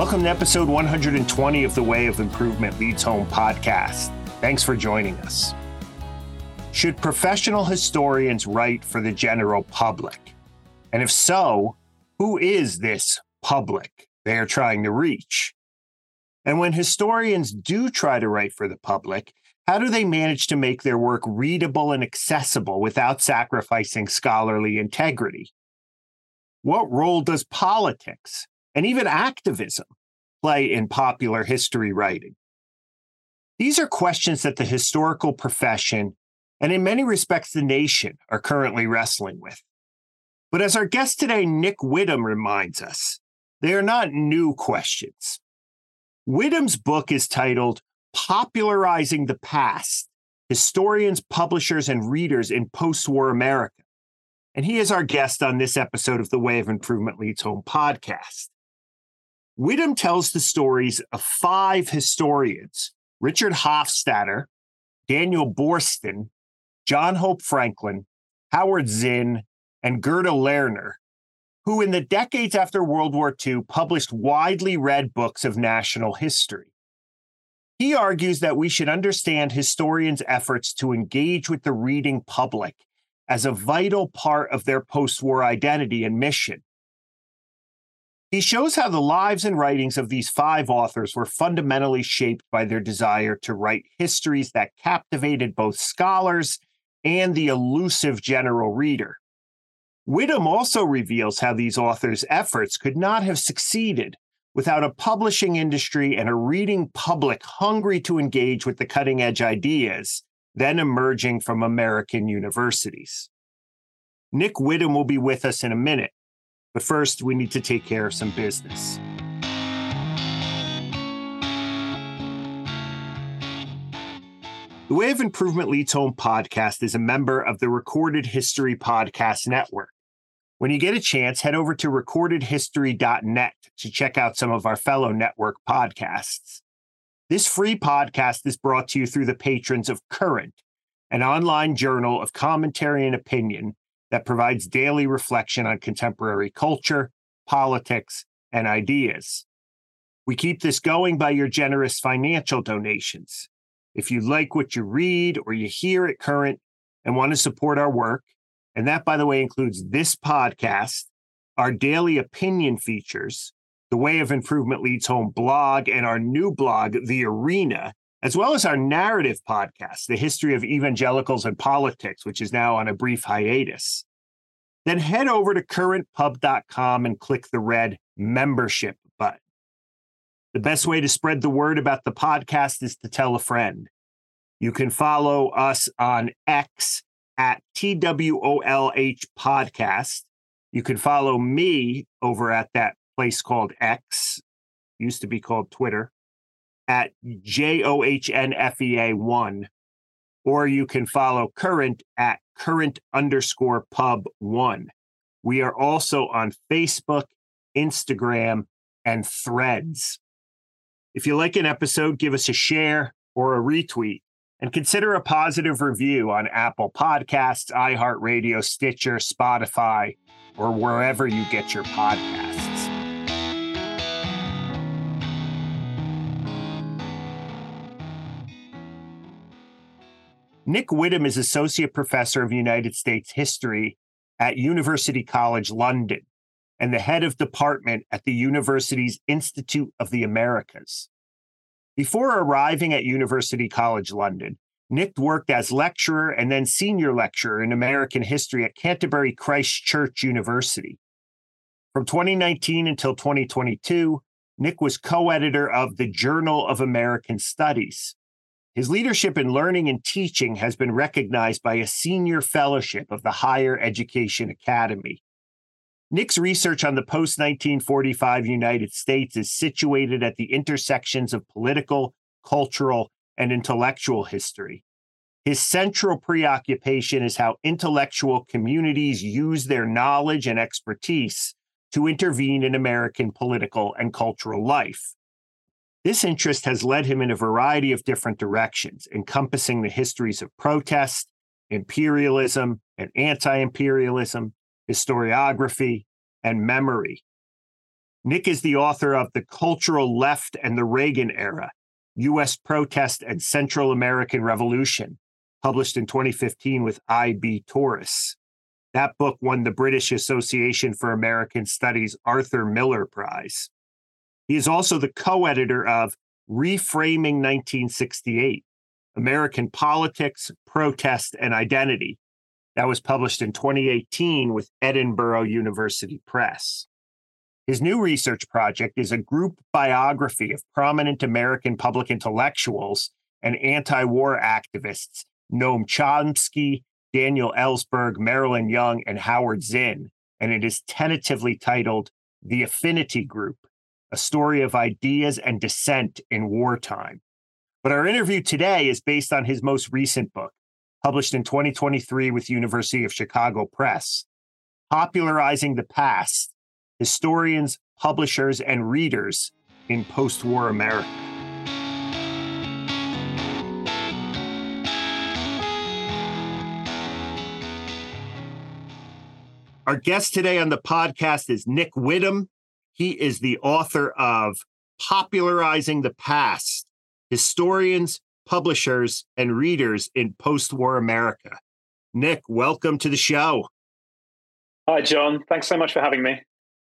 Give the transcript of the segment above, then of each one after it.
Welcome to episode 120 of the Way of Improvement Leads Home podcast. Thanks for joining us. Should professional historians write for the general public? And if so, who is this public they are trying to reach? And when historians do try to write for the public, how do they manage to make their work readable and accessible without sacrificing scholarly integrity? What role does politics and even activism play in popular history writing? These are questions that the historical profession, and in many respects the nation, are currently wrestling with. But as our guest today, Nick Witham, reminds us, they are not new questions. Witham's book is titled Popularizing the Past Historians, Publishers, and Readers in Postwar America. And he is our guest on this episode of the Way of Improvement Leads Home podcast. Witham tells the stories of five historians Richard Hofstadter, Daniel Boorstin, John Hope Franklin, Howard Zinn, and Gerda Lerner, who in the decades after World War II published widely read books of national history. He argues that we should understand historians' efforts to engage with the reading public as a vital part of their post war identity and mission. He shows how the lives and writings of these five authors were fundamentally shaped by their desire to write histories that captivated both scholars and the elusive general reader. Witham also reveals how these authors' efforts could not have succeeded without a publishing industry and a reading public hungry to engage with the cutting edge ideas then emerging from American universities. Nick Witham will be with us in a minute. But first, we need to take care of some business. The Way of Improvement Leads Home podcast is a member of the Recorded History Podcast Network. When you get a chance, head over to recordedhistory.net to check out some of our fellow network podcasts. This free podcast is brought to you through the patrons of Current, an online journal of commentary and opinion that provides daily reflection on contemporary culture, politics, and ideas. We keep this going by your generous financial donations. If you like what you read or you hear at Current and want to support our work, and that, by the way, includes this podcast, our daily opinion features, the Way of Improvement Leads Home blog, and our new blog, The Arena, as well as our narrative podcast, The History of Evangelicals and Politics, which is now on a brief hiatus. Then head over to currentpub.com and click the red membership button. The best way to spread the word about the podcast is to tell a friend. You can follow us on X at TWOLH Podcast. You can follow me over at that place called X, used to be called Twitter at J O H N F E A 1. Or you can follow Current at current underscore pub 1. We are also on Facebook, Instagram, and threads. If you like an episode, give us a share or a retweet. and consider a positive review on Apple Podcasts, iHeartRadio, Stitcher, Spotify, or wherever you get your podcasts. Nick Witham is Associate Professor of United States History at University College London and the head of department at the university's Institute of the Americas. Before arriving at University College London, Nick worked as lecturer and then senior lecturer in American history at Canterbury Christ Church University. From 2019 until 2022, Nick was co editor of the Journal of American Studies. His leadership in learning and teaching has been recognized by a senior fellowship of the Higher Education Academy. Nick's research on the post 1945 United States is situated at the intersections of political, cultural, and intellectual history. His central preoccupation is how intellectual communities use their knowledge and expertise to intervene in American political and cultural life. This interest has led him in a variety of different directions, encompassing the histories of protest, imperialism and anti imperialism, historiography, and memory. Nick is the author of The Cultural Left and the Reagan Era U.S. Protest and Central American Revolution, published in 2015 with I.B. Tauris. That book won the British Association for American Studies Arthur Miller Prize. He is also the co editor of Reframing 1968 American Politics, Protest, and Identity, that was published in 2018 with Edinburgh University Press. His new research project is a group biography of prominent American public intellectuals and anti war activists Noam Chomsky, Daniel Ellsberg, Marilyn Young, and Howard Zinn, and it is tentatively titled The Affinity Group A Story of Ideas and Dissent in Wartime. But our interview today is based on his most recent book, published in 2023 with University of Chicago Press, popularizing the past, historians, publishers, and readers in post-war America. Our guest today on the podcast is Nick Witham. He is the author of Popularizing the Past Historians, publishers, and readers in post war America. Nick, welcome to the show. Hi, John. Thanks so much for having me.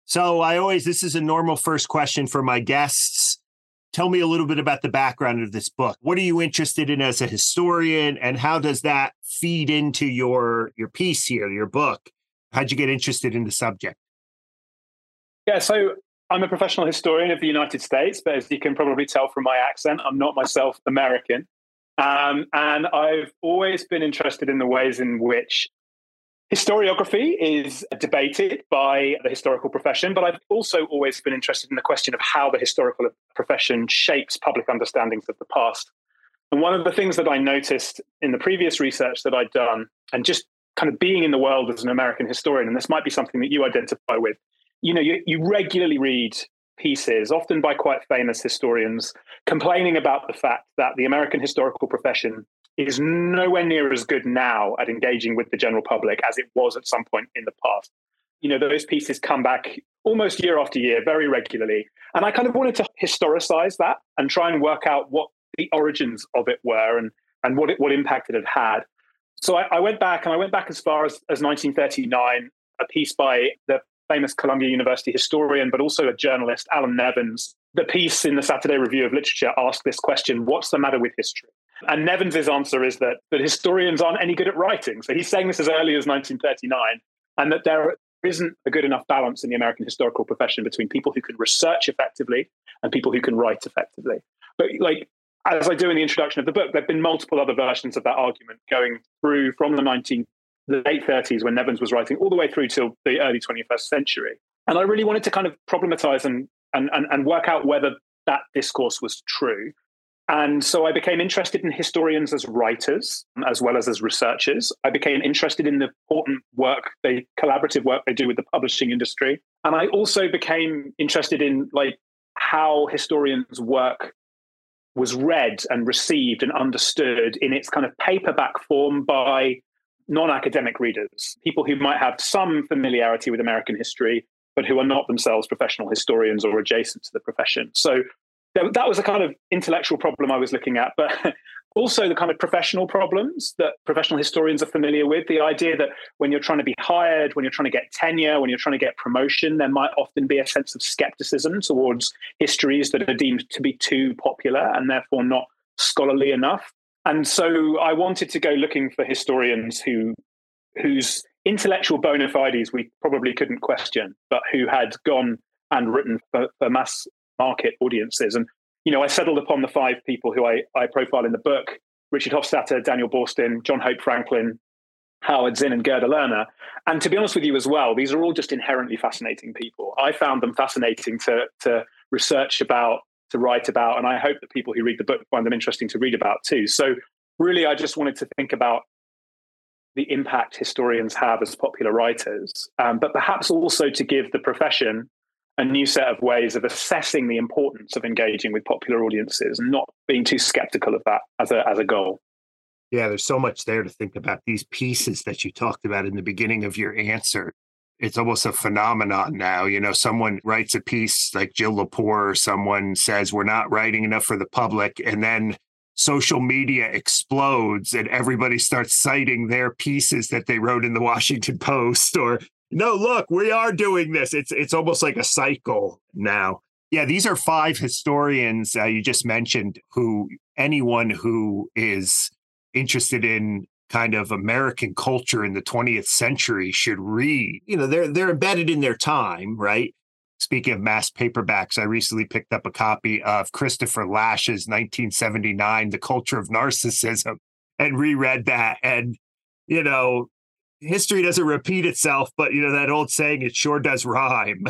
So, I always, this is a normal first question for my guests. Tell me a little bit about the background of this book. What are you interested in as a historian, and how does that feed into your your piece here, your book? How'd you get interested in the subject? Yeah, so I'm a professional historian of the United States, but as you can probably tell from my accent, I'm not myself American. Um, and I've always been interested in the ways in which historiography is debated by the historical profession, but I've also always been interested in the question of how the historical profession shapes public understandings of the past. And one of the things that I noticed in the previous research that I'd done, and just kind of being in the world as an American historian, and this might be something that you identify with, you know, you, you regularly read pieces, often by quite famous historians, complaining about the fact that the American historical profession is nowhere near as good now at engaging with the general public as it was at some point in the past. You know, those pieces come back almost year after year, very regularly. And I kind of wanted to historicize that and try and work out what the origins of it were and, and what, it, what impact it had had. So I, I went back and I went back as far as, as 1939, a piece by the famous Columbia University historian, but also a journalist, Allan Nevins. The piece in the Saturday Review of Literature asked this question What's the matter with history? And Nevins's answer is that, that historians aren't any good at writing. So he's saying this as early as 1939, and that there isn't a good enough balance in the American historical profession between people who can research effectively and people who can write effectively. But like as I do in the introduction of the book, there have been multiple other versions of that argument going through from the 19 the late 30s when Nevins was writing all the way through till the early 21st century. And I really wanted to kind of problematize and, and, and, and work out whether that discourse was true. And so I became interested in historians as writers as well as as researchers. I became interested in the important work, the collaborative work they do with the publishing industry. And I also became interested in like how historians work was read and received and understood in its kind of paperback form by non-academic readers, people who might have some familiarity with American history, but who are not themselves professional historians or adjacent to the profession. So that was a kind of intellectual problem I was looking at, but also the kind of professional problems that professional historians are familiar with. The idea that when you're trying to be hired, when you're trying to get tenure, when you're trying to get promotion, there might often be a sense of skepticism towards histories that are deemed to be too popular and therefore not scholarly enough. And so I wanted to go looking for historians who whose intellectual bona fides we probably couldn't question, but who had gone and written for, for mass market audiences. And you know, I settled upon the five people who I, I profile in the book Richard Hofstadter, Daniel Boorstin, John Hope Franklin, Howard Zinn, and Gerda Lerner. And to be honest with you as well, these are all just inherently fascinating people. I found them fascinating to, to research about, to write about, and I hope that people who read the book find them interesting to read about too. So, really, I just wanted to think about the impact historians have as popular writers, um, but perhaps also to give the profession a new set of ways of assessing the importance of engaging with popular audiences and not being too skeptical of that as a as a goal. Yeah, there's so much there to think about. These pieces that you talked about in the beginning of your answer, it's almost a phenomenon now. You know, someone writes a piece like Jill Lepore, or someone says, We're not writing enough for the public. And then social media explodes and everybody starts citing their pieces that they wrote in the Washington Post or no, look, we are doing this. It's it's almost like a cycle now. Yeah, these are five historians uh, you just mentioned who anyone who is interested in kind of American culture in the 20th century should read. You know, they're they're embedded in their time, right? Speaking of mass paperbacks, I recently picked up a copy of Christopher Lasch's 1979 The Culture of Narcissism and reread that and you know, history doesn't repeat itself, but you know that old saying, it sure does rhyme,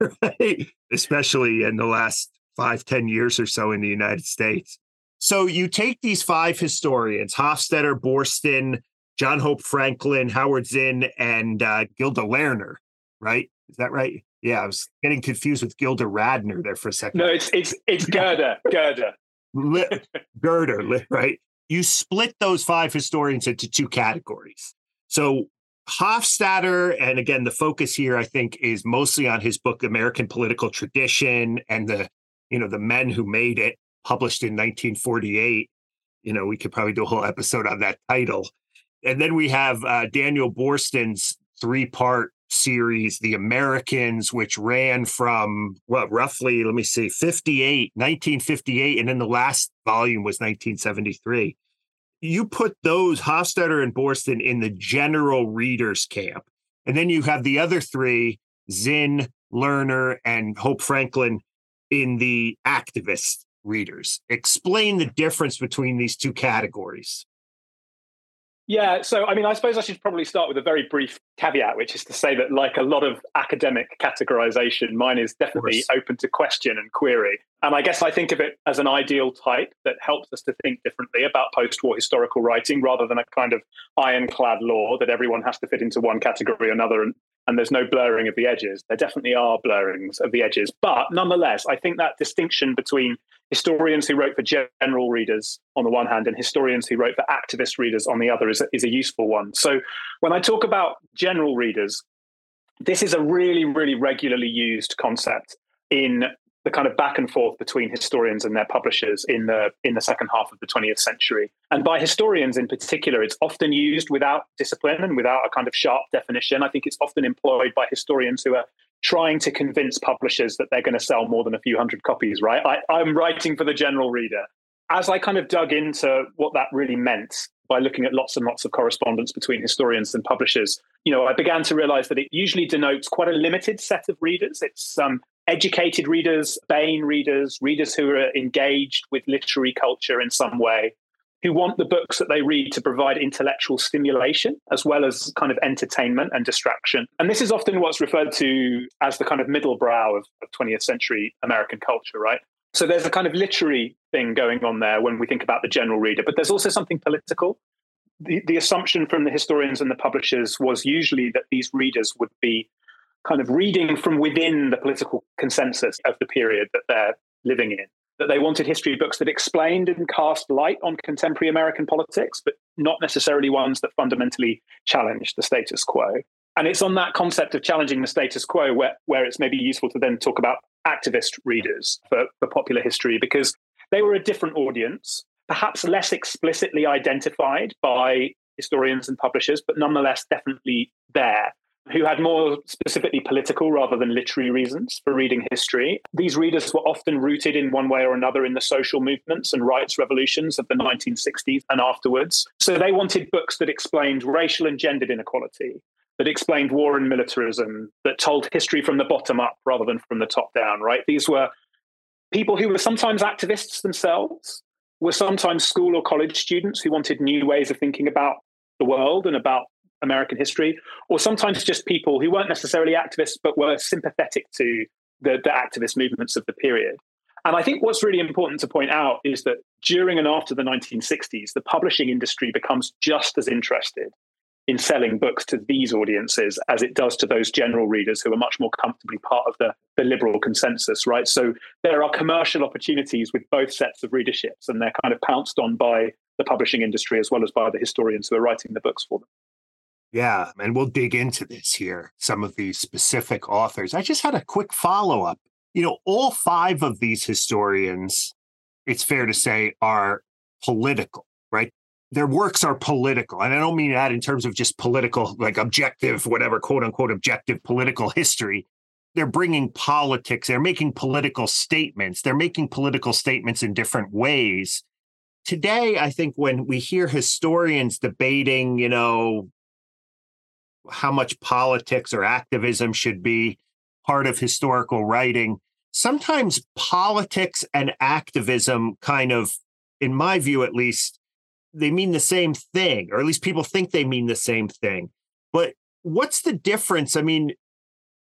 right? Especially in the last five, ten years or so in the United States. So you take these five historians, Hofstadter, Boorstin, John Hope Franklin, Howard Zinn, and uh, Gilda Lerner, right? Is that right? Yeah, I was getting confused with Gilda Radner there for a second. No, it's it's it's Gerda, Gerda. Gerda, right? You split those five historians into two categories. So Hofstadter, and again, the focus here, I think, is mostly on his book American Political Tradition and the, you know, the men who made it, published in 1948. You know, we could probably do a whole episode on that title. And then we have uh, Daniel Boorstin's three-part series, The Americans, which ran from what roughly, let me see, 58, 1958, and then the last volume was 1973 you put those Hofstadter and Boorstin in the general readers camp. And then you have the other three, Zinn, Lerner, and Hope Franklin in the activist readers. Explain the difference between these two categories. Yeah, so I mean, I suppose I should probably start with a very brief caveat, which is to say that, like a lot of academic categorization, mine is definitely open to question and query. And I guess I think of it as an ideal type that helps us to think differently about post war historical writing rather than a kind of ironclad law that everyone has to fit into one category or another and, and there's no blurring of the edges. There definitely are blurrings of the edges. But nonetheless, I think that distinction between historians who wrote for general readers on the one hand and historians who wrote for activist readers on the other is a, is a useful one. So when I talk about general readers, this is a really, really regularly used concept in the kind of back and forth between historians and their publishers in the in the second half of the 20th century. And by historians in particular, it's often used without discipline and without a kind of sharp definition. I think it's often employed by historians who are trying to convince publishers that they're going to sell more than a few hundred copies, right? I, I'm writing for the general reader. As I kind of dug into what that really meant by looking at lots and lots of correspondence between historians and publishers, you know, I began to realize that it usually denotes quite a limited set of readers. It's um, educated readers, Bain readers, readers who are engaged with literary culture in some way, who want the books that they read to provide intellectual stimulation as well as kind of entertainment and distraction. And this is often what's referred to as the kind of middle brow of, of 20th century American culture, right? So there's a kind of literary thing going on there when we think about the general reader, but there's also something political. The, the assumption from the historians and the publishers was usually that these readers would be kind of reading from within the political consensus of the period that they're living in. That they wanted history books that explained and cast light on contemporary American politics, but not necessarily ones that fundamentally challenged the status quo. And it's on that concept of challenging the status quo where, where it's maybe useful to then talk about activist readers for, for popular history, because they were a different audience, perhaps less explicitly identified by historians and publishers, but nonetheless definitely there who had more specifically political rather than literary reasons for reading history. These readers were often rooted in one way or another in the social movements and rights revolutions of the 1960s and afterwards. So they wanted books that explained racial and gendered inequality, that explained war and militarism, that told history from the bottom up rather than from the top down, right? These were people who were sometimes activists themselves, were sometimes school or college students who wanted new ways of thinking about the world and about American history, or sometimes just people who weren't necessarily activists but were sympathetic to the, the activist movements of the period. And I think what's really important to point out is that during and after the 1960s, the publishing industry becomes just as interested in selling books to these audiences as it does to those general readers who are much more comfortably part of the, the liberal consensus, right? So there are commercial opportunities with both sets of readerships, and they're kind of pounced on by the publishing industry as well as by the historians who are writing the books for them. Yeah, and we'll dig into this here, some of these specific authors. I just had a quick follow up. You know, all five of these historians, it's fair to say, are political, right? Their works are political. And I don't mean that in terms of just political, like objective, whatever, quote unquote, objective political history. They're bringing politics, they're making political statements, they're making political statements in different ways. Today, I think when we hear historians debating, you know, how much politics or activism should be part of historical writing. Sometimes politics and activism kind of, in my view at least, they mean the same thing, or at least people think they mean the same thing. But what's the difference? I mean,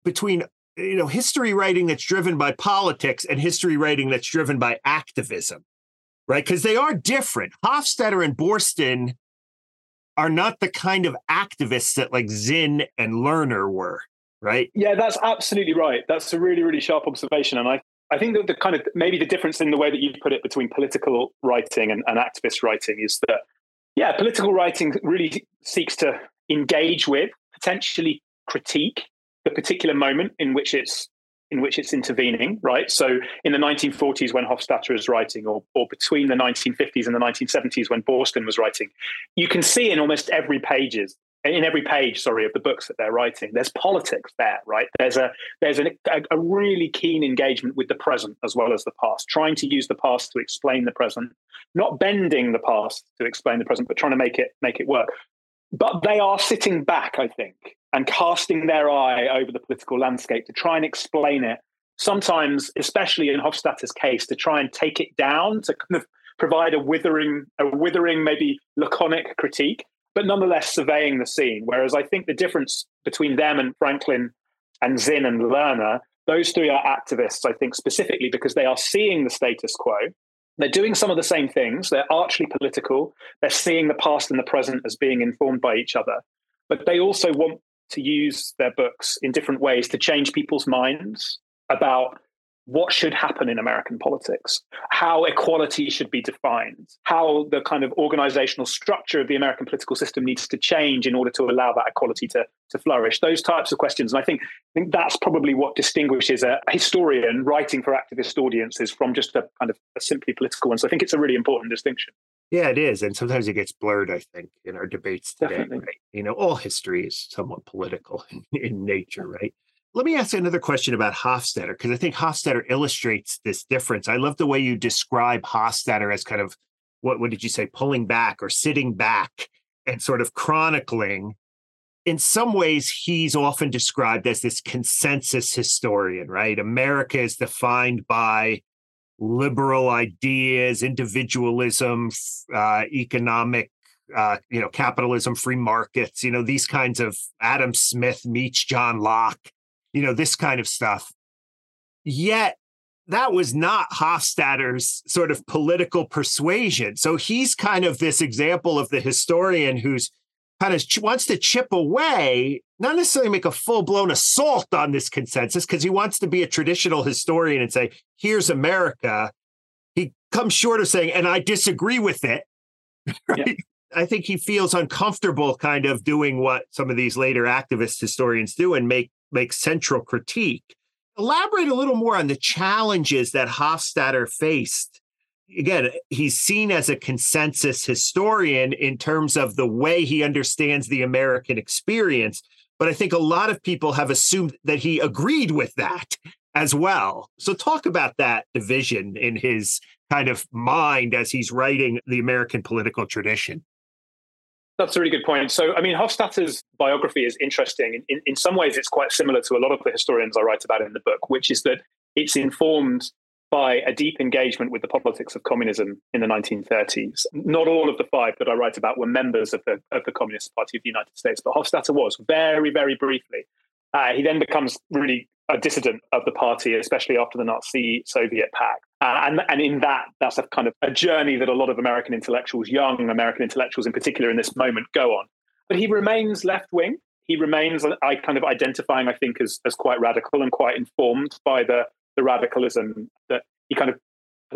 between you know history writing that's driven by politics and history writing that's driven by activism, right? Because they are different. Hofstadter and Boorstin are not the kind of activists that like Zinn and Lerner were, right? Yeah, that's absolutely right. That's a really, really sharp observation. And I, I think that the kind of maybe the difference in the way that you put it between political writing and, and activist writing is that, yeah, political writing really seeks to engage with, potentially critique the particular moment in which it's in which it's intervening, right? So in the 1940s when Hofstadter is writing, or, or between the 1950s and the 1970s when Boorstin was writing, you can see in almost every pages, in every page, sorry, of the books that they're writing, there's politics there, right? There's a there's an, a, a really keen engagement with the present as well as the past, trying to use the past to explain the present, not bending the past to explain the present, but trying to make it make it work. But they are sitting back, I think, and casting their eye over the political landscape to try and explain it. Sometimes, especially in Hofstadter's case, to try and take it down, to kind of provide a withering, a withering, maybe laconic critique, but nonetheless surveying the scene. Whereas I think the difference between them and Franklin and Zinn and Lerner, those three are activists, I think, specifically because they are seeing the status quo. They're doing some of the same things. They're archly political. They're seeing the past and the present as being informed by each other. But they also want to use their books in different ways to change people's minds about what should happen in American politics, how equality should be defined, how the kind of organizational structure of the American political system needs to change in order to allow that equality to, to flourish. Those types of questions. And I think, I think that's probably what distinguishes a historian writing for activist audiences from just a kind of a simply political one. So I think it's a really important distinction. Yeah, it is. And sometimes it gets blurred, I think, in our debates today. Right? You know, all history is somewhat political in, in nature, right? Let me ask another question about Hofstadter, because I think Hofstadter illustrates this difference. I love the way you describe Hofstadter as kind of what, what did you say, pulling back or sitting back and sort of chronicling. In some ways, he's often described as this consensus historian, right? America is defined by liberal ideas, individualism, uh, economic, uh, you know, capitalism, free markets, you know, these kinds of Adam Smith meets John Locke, you know, this kind of stuff. Yet that was not Hofstadter's sort of political persuasion. So he's kind of this example of the historian who's kind of wants to chip away, not necessarily make a full blown assault on this consensus, because he wants to be a traditional historian and say, here's America. he comes short of saying, and I disagree with it. Right? Yeah. I think he feels uncomfortable kind of doing what some of these later activist historians do and make make central critique. Elaborate a little more on the challenges that Hofstadter faced. Again, he's seen as a consensus historian in terms of the way he understands the American experience. But I think a lot of people have assumed that he agreed with that as well. So, talk about that division in his kind of mind as he's writing the American political tradition. That's a really good point. So, I mean, Hofstadter's biography is interesting. In, in some ways, it's quite similar to a lot of the historians I write about in the book, which is that it's informed by a deep engagement with the politics of communism in the 1930s. Not all of the five that I write about were members of the, of the Communist Party of the United States, but Hofstadter was very, very briefly. Uh, he then becomes really a dissident of the party, especially after the Nazi Soviet pact. Uh, and, and in that, that's a kind of a journey that a lot of American intellectuals, young American intellectuals in particular in this moment, go on. But he remains left wing. He remains, I kind of identifying, I think, as, as quite radical and quite informed by the, the radicalism that he kind of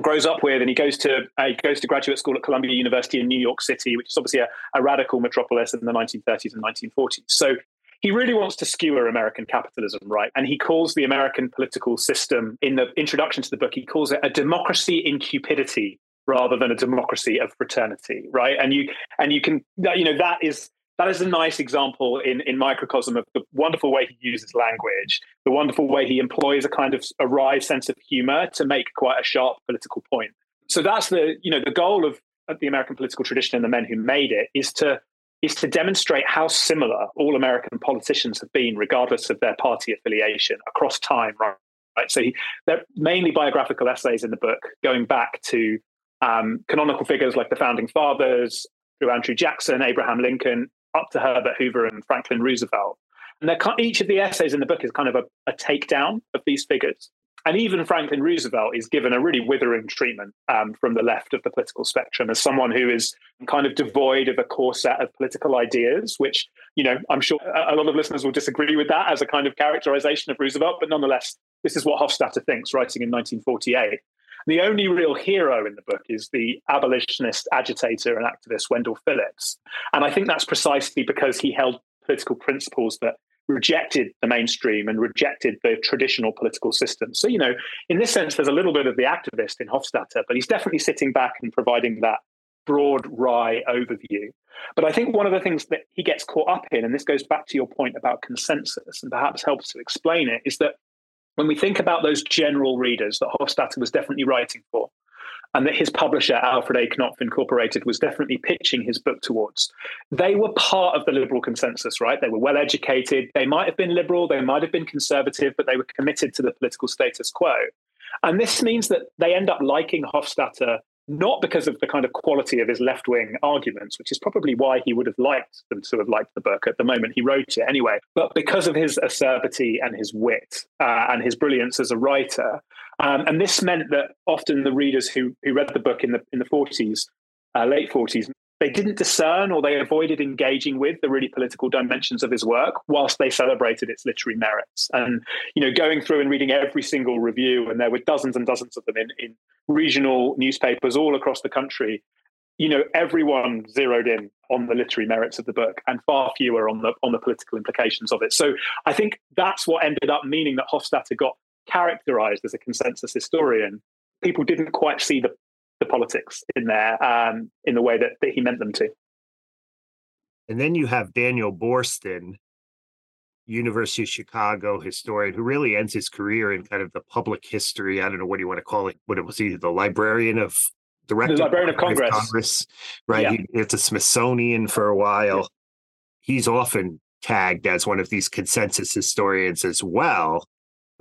grows up with, and he goes to uh, he goes to graduate school at Columbia University in New York City, which is obviously a, a radical metropolis in the 1930s and 1940s. So he really wants to skewer American capitalism, right? And he calls the American political system in the introduction to the book, he calls it a democracy in cupidity rather than a democracy of fraternity, right? And you and you can you know that is that is a nice example in in microcosm of the wonderful way he uses language, the wonderful way he employs a kind of a wry sense of humor to make quite a sharp political point. So that's the you know the goal of, of the American political tradition and the men who made it is to is to demonstrate how similar all American politicians have been, regardless of their party affiliation, across time. Right. right? So he, they're mainly biographical essays in the book, going back to um, canonical figures like the founding fathers, through Andrew Jackson, Abraham Lincoln, up to Herbert Hoover and Franklin Roosevelt. And each of the essays in the book is kind of a, a takedown of these figures and even Franklin Roosevelt is given a really withering treatment um, from the left of the political spectrum as someone who is kind of devoid of a core set of political ideas, which, you know, I'm sure a lot of listeners will disagree with that as a kind of characterization of Roosevelt. But nonetheless, this is what Hofstadter thinks, writing in 1948. The only real hero in the book is the abolitionist agitator and activist Wendell Phillips. And I think that's precisely because he held political principles that rejected the mainstream and rejected the traditional political system. So, you know, in this sense, there's a little bit of the activist in Hofstadter, but he's definitely sitting back and providing that broad, wry overview. But I think one of the things that he gets caught up in, and this goes back to your point about consensus and perhaps helps to explain it, is that when we think about those general readers that Hofstadter was definitely writing for, and that his publisher, Alfred A. Knopf Incorporated, was definitely pitching his book towards. They were part of the liberal consensus, right? They were well educated. They might have been liberal, they might have been conservative, but they were committed to the political status quo. And this means that they end up liking Hofstadter not because of the kind of quality of his left wing arguments, which is probably why he would have liked them to have liked the book at the moment he wrote it anyway, but because of his acerbity and his wit uh, and his brilliance as a writer. Um, and this meant that often the readers who, who read the book in the, in the 40s, uh, late 40s, they didn't discern or they avoided engaging with the really political dimensions of his work whilst they celebrated its literary merits. And you know going through and reading every single review and there were dozens and dozens of them in, in regional newspapers all across the country you know everyone zeroed in on the literary merits of the book and far fewer on the on the political implications of it. So i think that's what ended up meaning that hofstadter got characterized as a consensus historian. People didn't quite see the the politics in there um, in the way that, that he meant them to. And then you have Daniel Boorstin, University of Chicago historian, who really ends his career in kind of the public history. I don't know what do you want to call it, but it was either the librarian of director the librarian of Congress, Congress right? Yeah. He, it's a Smithsonian for a while. He's often tagged as one of these consensus historians as well.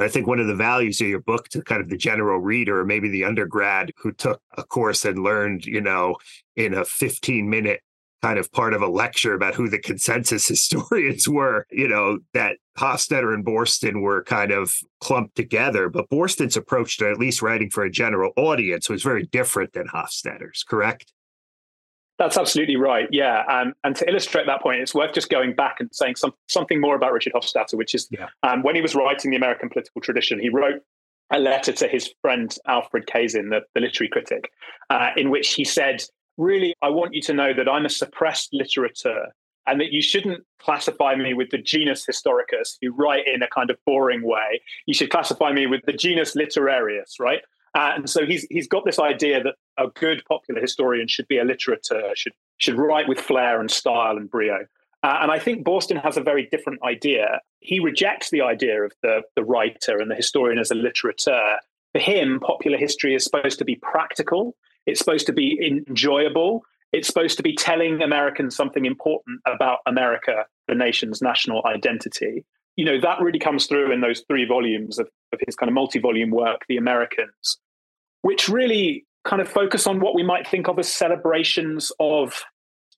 I think one of the values of your book to kind of the general reader or maybe the undergrad who took a course and learned, you know, in a 15 minute kind of part of a lecture about who the consensus historians were, you know, that Hofstadter and Boorstin were kind of clumped together. But Boorstin's approach to at least writing for a general audience was very different than Hofstadter's, correct? That's absolutely right. Yeah, um, and to illustrate that point, it's worth just going back and saying some, something more about Richard Hofstadter, which is yeah. um, when he was writing the American political tradition, he wrote a letter to his friend Alfred Kazin, the, the literary critic, uh, in which he said, Really, I want you to know that I'm a suppressed litterateur and that you shouldn't classify me with the genus historicus who write in a kind of boring way. You should classify me with the genus literarius, right? Uh, and so he's he's got this idea that a good popular historian should be a litterateur, should should write with flair and style and brio. Uh, and I think Boorstin has a very different idea. He rejects the idea of the, the writer and the historian as a litterateur. For him, popular history is supposed to be practical, it's supposed to be enjoyable, it's supposed to be telling Americans something important about America, the nation's national identity. You know, that really comes through in those three volumes of, of his kind of multi volume work, The Americans, which really kind of focus on what we might think of as celebrations of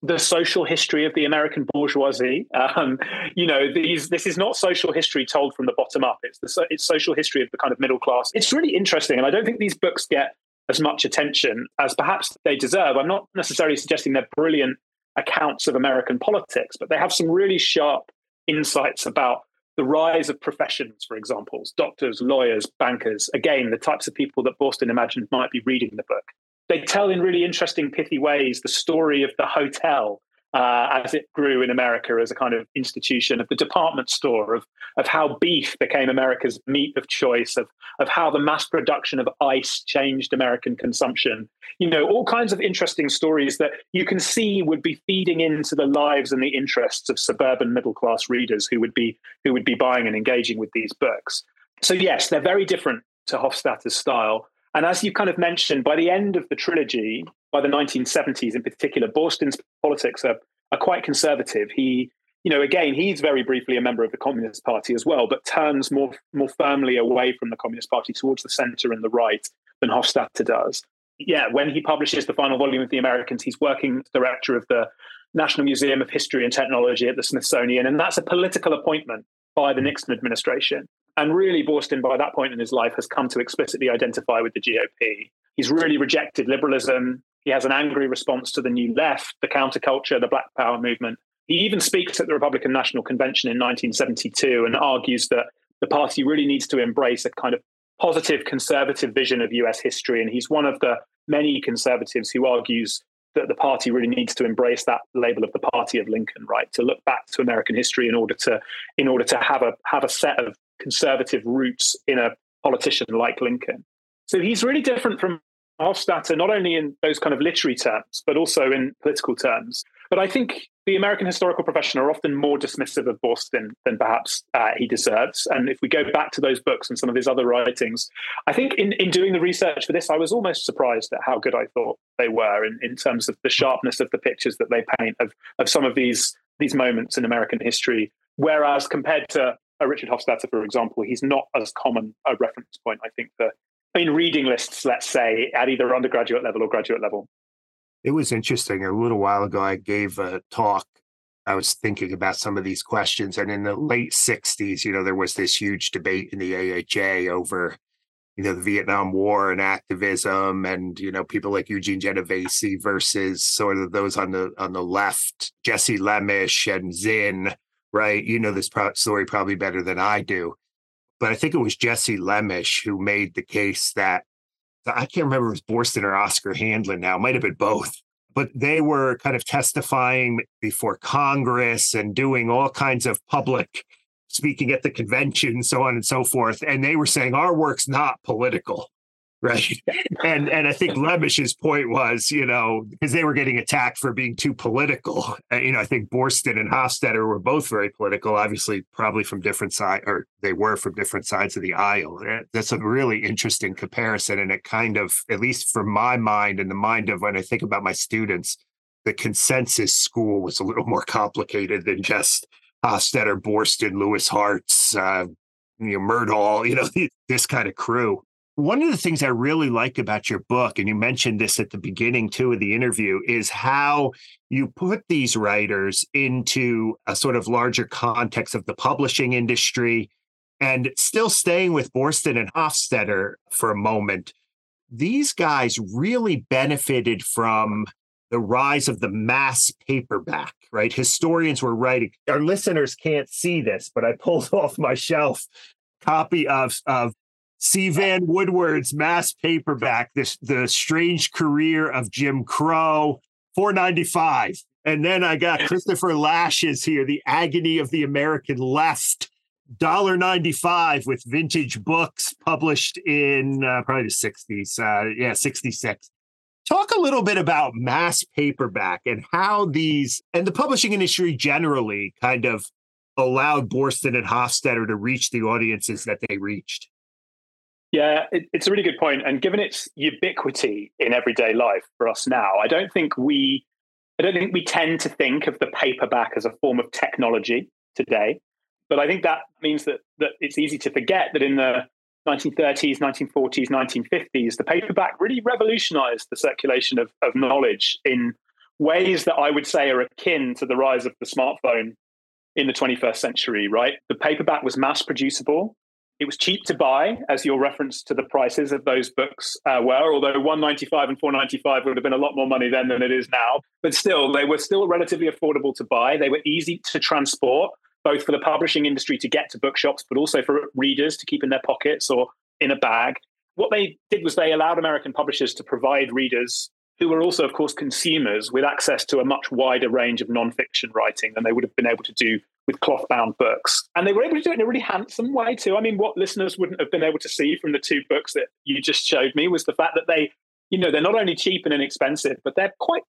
the social history of the American bourgeoisie. Um, you know, these this is not social history told from the bottom up. It's the it's social history of the kind of middle class. It's really interesting, and I don't think these books get as much attention as perhaps they deserve. I'm not necessarily suggesting they're brilliant accounts of American politics, but they have some really sharp insights about the rise of professions, for example, doctors, lawyers, bankers, again, the types of people that Boorstin imagined might be reading the book. They tell in really interesting, pithy ways the story of the hotel uh, as it grew in America as a kind of institution of the department store, of of how beef became America's meat of choice, of of how the mass production of ice changed American consumption. You know, all kinds of interesting stories that you can see would be feeding into the lives and the interests of suburban middle class readers who would be who would be buying and engaging with these books. So yes, they're very different to Hofstadter's style. And as you kind of mentioned, by the end of the trilogy, by the 1970s in particular, Boorstin's politics are, are quite conservative. He, you know, again, he's very briefly a member of the Communist Party as well, but turns more more firmly away from the Communist Party towards the center and the right than Hofstadter does. Yeah, when he publishes the final volume of The Americans, he's working director of the National Museum of History and Technology at the Smithsonian, and that's a political appointment by the Nixon administration. And really, Boorstin, by that point in his life, has come to explicitly identify with the GOP. He's really rejected liberalism. He has an angry response to the new left, the counterculture, the Black Power movement. He even speaks at the Republican National Convention in 1972 and argues that the party really needs to embrace a kind of positive conservative vision of US history. And he's one of the many conservatives who argues that the party really needs to embrace that label of the party of Lincoln, right? To look back to American history in order to in order to have a have a set of conservative roots in a politician like Lincoln. So he's really different from Hofstadter, not only in those kind of literary terms, but also in political terms. But I think the American historical profession are often more dismissive of Boorstin than perhaps uh, he deserves. And if we go back to those books and some of his other writings, I think in, in doing the research for this, I was almost surprised at how good I thought they were in, in terms of the sharpness of the pictures that they paint of, of some of these, these moments in American history. Whereas compared to Uh, Richard Hofstadter, for example, he's not as common a reference point, I think, for in reading lists, let's say, at either undergraduate level or graduate level. It was interesting. A little while ago, I gave a talk. I was thinking about some of these questions. And in the late 60s, you know, there was this huge debate in the AHA over, you know, the Vietnam War and activism and, you know, people like Eugene Genovese versus sort of those on the on the left, Jesse Lemisch and Zinn, right? You know this story probably better than I do but I think it was Jesse Lemisch who made the case that I can't remember if it was Boorstin or Oscar Handlin now, might have been both. But they were kind of testifying before Congress and doing all kinds of public speaking at the convention, so on and so forth. And they were saying our work's not political right? And and I think Lemisch's point was, you know, because they were getting attacked for being too political. Uh, you know, I think Boorstin and Hofstadter were both very political, obviously, probably from different sides, or they were from different sides of the aisle. Uh, that's a really interesting comparison, and it kind of, at least for my mind and the mind of when I think about my students, the consensus school was a little more complicated than just Hofstadter, Boorstin, Lewis Hartz, uh, you know, Myrdal, you know, this kind of crew. One of the things I really like about your book, and you mentioned this at the beginning too of the interview, is how you put these writers into a sort of larger context of the publishing industry and still staying with Boorstin and Hofstadter for a moment. These guys really benefited from the rise of the mass paperback, right? Historians were writing. Our listeners can't see this, but I pulled off my shelf copy of, of C. Vann Woodward's mass paperback, this the strange career of Jim Crow, 495. And then I got Christopher Lasch's here, The Agony of the American Left, $1.95 with vintage books published in uh, probably the 60s. Uh, yeah, 66. Talk a little bit about mass paperback and how these and the publishing industry generally kind of allowed Boorstin and Hofstadter to reach the audiences that they reached. Yeah, it, it's a really good point. And given its ubiquity in everyday life for us now, I don't think we I don't think we tend to think of the paperback as a form of technology today. But I think that means that that it's easy to forget that in the 1930s, 1940s, 1950s, the paperback really revolutionized the circulation of, of knowledge in ways that I would say are akin to the rise of the smartphone in the 21st century, right? The paperback was mass producible. It was cheap to buy, as your reference to the prices of those books uh, were. Although 195 and 495 would have been a lot more money then than it is now, but still, they were still relatively affordable to buy. They were easy to transport both for the publishing industry to get to bookshops, but also for readers to keep in their pockets or in a bag. What they did was they allowed American publishers to provide readers who were also, of course, consumers with access to a much wider range of nonfiction writing than they would have been able to do with cloth bound books. And they were able to do it in a really handsome way, too. I mean, what listeners wouldn't have been able to see from the two books that you just showed me was the fact that they, you know, they're not only cheap and inexpensive, but they're quite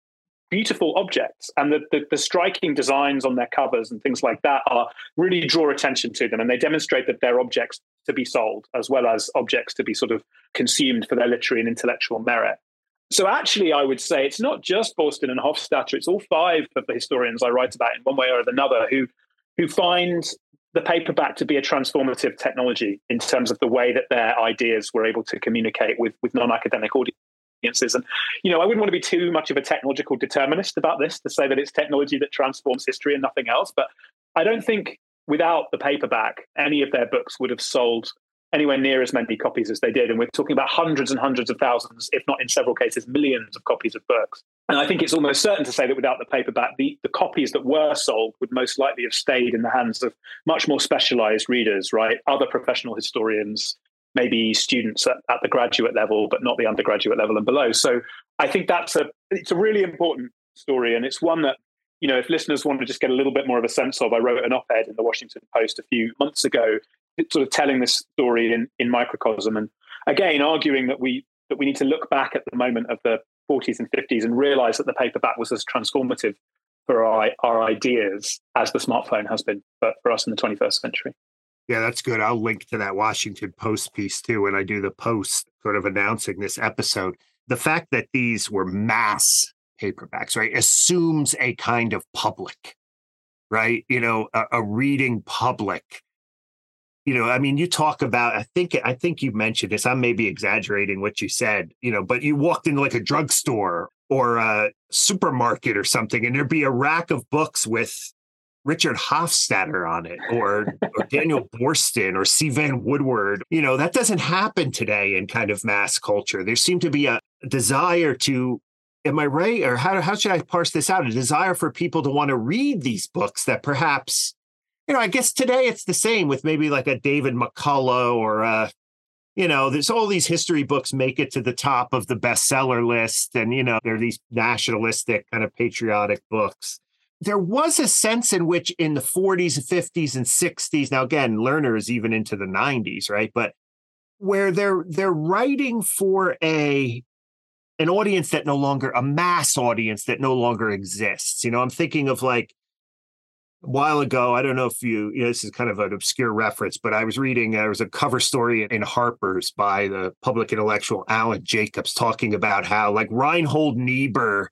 beautiful objects and the, the, the, striking designs on their covers and things like that are really draw attention to them and they demonstrate that they're objects to be sold as well as objects to be sort of consumed for their literary and intellectual merit so actually i would say it's not just boorstin and hofstadter it's all five of the historians i write about in one way or another who who find the paperback to be a transformative technology in terms of the way that their ideas were able to communicate with, with non-academic audiences. And, you know, I wouldn't want to be too much of a technological determinist about this to say that it's technology that transforms history and nothing else. But I don't think without the paperback, any of their books would have sold anywhere near as many copies as they did. And we're talking about hundreds and hundreds of thousands, if not in several cases, millions of copies of books. And I think it's almost certain to say that without the paperback, the, the copies that were sold would most likely have stayed in the hands of much more specialized readers, right? Other professional historians, maybe students at, at the graduate level, but not the undergraduate level and below. So I think that's a it's a really important story, and it's one that you know if listeners want to just get a little bit more of a sense of. I wrote an op-ed in the Washington Post a few months ago, sort of telling this story in in microcosm, and again arguing that we that we need to look back at the moment of the 40s and 50s and realize that the paperback was as transformative for our, our ideas as the smartphone has been for, for us in the 21st century. Yeah, that's good. I'll link to that Washington Post piece too when I do the post sort of announcing this episode. The fact that these were mass paperbacks, right, assumes a kind of public, right? You know, a, a reading public. You know, I mean, you talk about. I think I think you mentioned this. I may be exaggerating what you said. You know, but you walked into like a drugstore or a supermarket or something, and there'd be a rack of books with Richard Hofstadter on it or, or Daniel Boorstin or C. Vann Woodward. You know, that doesn't happen today in kind of mass culture. There seemed to be a desire to, am I right? Or how, how should I parse this out? A desire for people to want to read these books that perhaps, you know, I guess today it's the same with maybe like a David McCullough or a, you know, there's all these history books make it to the top of the bestseller list. And, you know, they're these nationalistic kind of patriotic books there was a sense in which in the 40s, and 50s, and 60s, now again, Lerner's even into the 90s, right? But where they're they're writing for a an audience that no longer a mass audience that no longer exists. You know, I'm thinking of like a while ago, I don't know if you, you know, this is kind of an obscure reference, but I was reading, there was a cover story in Harper's by the public intellectual Alan Jacobs talking about how like Reinhold Niebuhr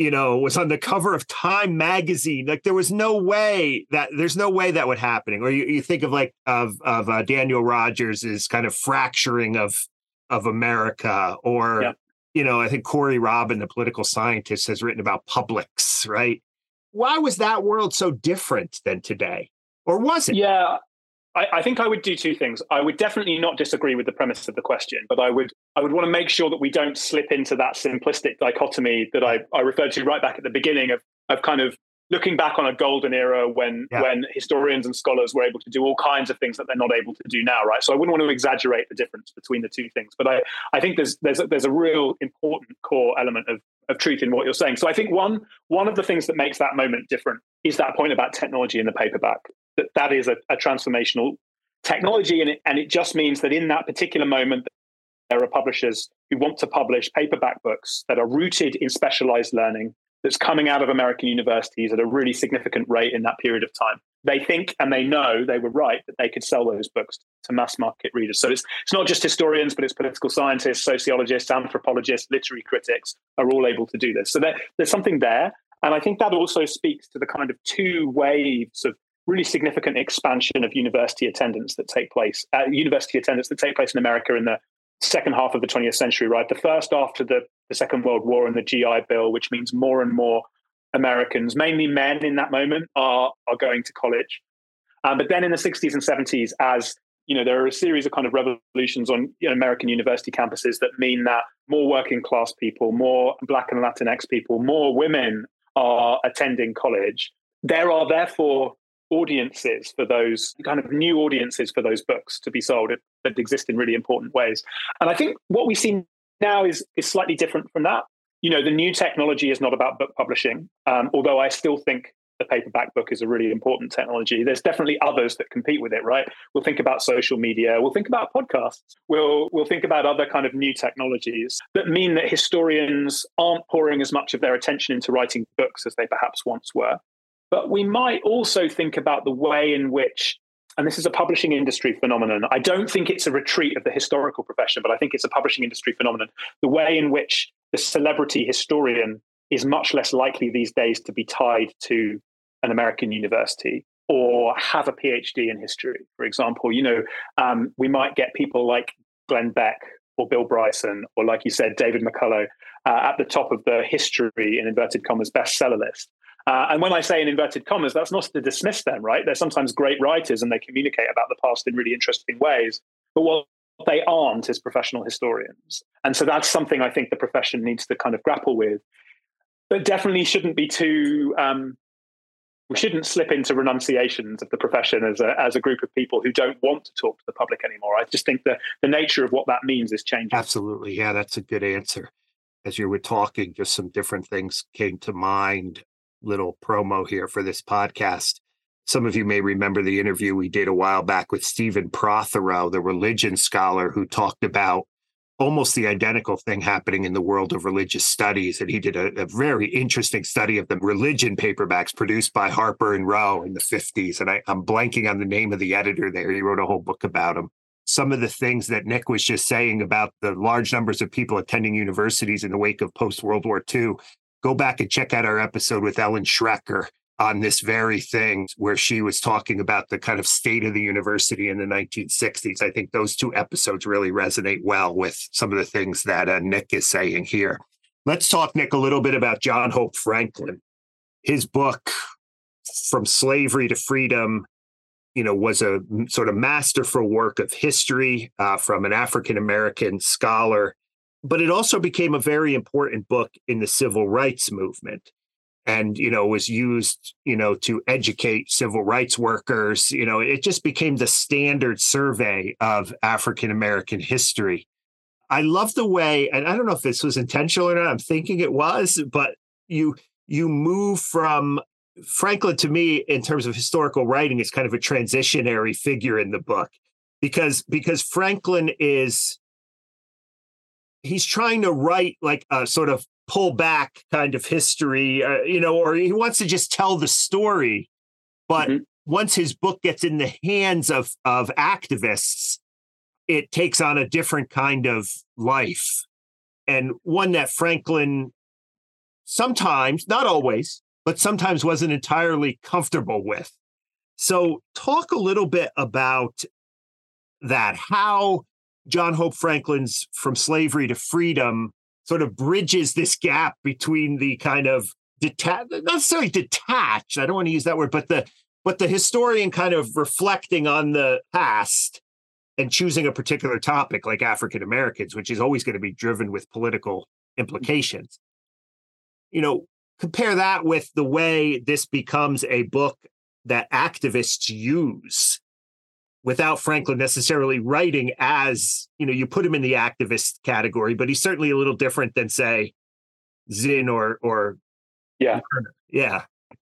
you know, was on the cover of Time magazine. Like there was no way that there's no way that would happen. Or you, you think of like of of uh, Daniel Rodgers' kind of fracturing of of America, or yeah. you know, I think Corey Robin, the political scientist, has written about publics. Right? Why was that world so different than today, or was it? Yeah, I, I, think I would do two things. I would definitely not disagree with the premise of the question, but I would I would want to make sure that we don't slip into that simplistic dichotomy that I, I referred to right back at the beginning of of kind of looking back on a golden era when yeah. when historians and scholars were able to do all kinds of things that they're not able to do now, right? So I wouldn't want to exaggerate the difference between the two things, but I, I think there's there's a, there's a real important core element of of truth in what you're saying. So I think one one of the things that makes that moment different is that point about technology in the paperback. That that is a, a transformational technology, and it, and it just means that in that particular moment, there are publishers who want to publish paperback books that are rooted in specialized learning that's coming out of American universities at a really significant rate in that period of time. They think and they know they were right that they could sell those books to mass market readers. So it's, it's not just historians, but it's political scientists, sociologists, anthropologists, literary critics are all able to do this. So there, there's something there. And I think that also speaks to the kind of two waves of really significant expansion of university attendance that take place, uh, university attendance that take place in America in the second half of the 20th century, right? The first after the, the Second World War and the GI Bill, which means more and more Americans, mainly men in that moment, are, are going to college. Um, but then in the 60s and 70s, as you know, there are a series of kind of revolutions on you know, American university campuses that mean that more working class people, more Black and Latinx people, more women are attending college. There are therefore audiences for those kind of new audiences for those books to be sold that exist in really important ways. And I think what we see now is is slightly different from that. You know, the new technology is not about book publishing, um, although I still think the paperback book is a really important technology. There's definitely others that compete with it, right? We'll think about social media, we'll think about podcasts, we'll we'll think about other kind of new technologies that mean that historians aren't pouring as much of their attention into writing books as they perhaps once were. But we might also think about the way in which, and this is a publishing industry phenomenon. I don't think it's a retreat of the historical profession, but I think it's a publishing industry phenomenon. The way in which the celebrity historian is much less likely these days to be tied to an American university or have a PhD in history, for example. You know, um, we might get people like Glenn Beck or Bill Bryson, or like you said, David McCullough uh, at the top of the history in inverted commas bestseller list. Uh, and when I say in inverted commas, that's not to dismiss them, right? They're sometimes great writers and they communicate about the past in really interesting ways. But what they aren't is professional historians. And so that's something I think the profession needs to kind of grapple with. But definitely shouldn't be too, um, we shouldn't slip into renunciations of the profession as a, as a group of people who don't want to talk to the public anymore. I just think that the nature of what that means is changing. Absolutely. Yeah, that's a good answer. As you were talking, just some different things came to mind little promo here for this podcast. Some of you may remember the interview we did a while back with Stephen Prothero, the religion scholar who talked about almost the identical thing happening in the world of religious studies. And he did a, a, very interesting study of the religion paperbacks produced by Harper and Row in the 50s. And I, I'm blanking on the name of the editor there. He wrote a whole book about them. Some of the things that Nick was just saying about the large numbers of people attending universities in the wake of post World War II go back and check out our episode with Ellen Schrecker on this very thing, where she was talking about the kind of state of the university in the 1960s. I think those two episodes really resonate well with some of the things that uh, Nick is saying here. Let's talk, Nick, a little bit about John Hope Franklin. His book, From Slavery to Freedom, you know, was a sort of masterful work of history uh, from an African American scholar but it also became a very important book in the civil rights movement and you know was used you know to educate civil rights workers you know it just became the standard survey of african american history. I love the way and i don't know if this was intentional or not i'm thinking it was but you you move from franklin to me in terms of historical writing is kind of a transitionary figure in the book because because franklin is he's trying to write like a sort of pull back kind of history, uh, you know, or he wants to just tell the story. But mm-hmm. once his book gets in the hands of of activists, it takes on a different kind of life, and one that Franklin sometimes, not always, but sometimes wasn't entirely comfortable with. So, talk a little bit about that. How John Hope Franklin's From Slavery to Freedom sort of bridges this gap between the kind of detached, not necessarily detached, I don't want to use that word, but the but the historian kind of reflecting on the past and choosing a particular topic like African Americans, which is always going to be driven with political implications. You know, compare that with the way this becomes a book that activists use without Franklin necessarily writing as, you know, you put him in the activist category, but he's certainly a little different than say Zinn or or yeah. Yeah.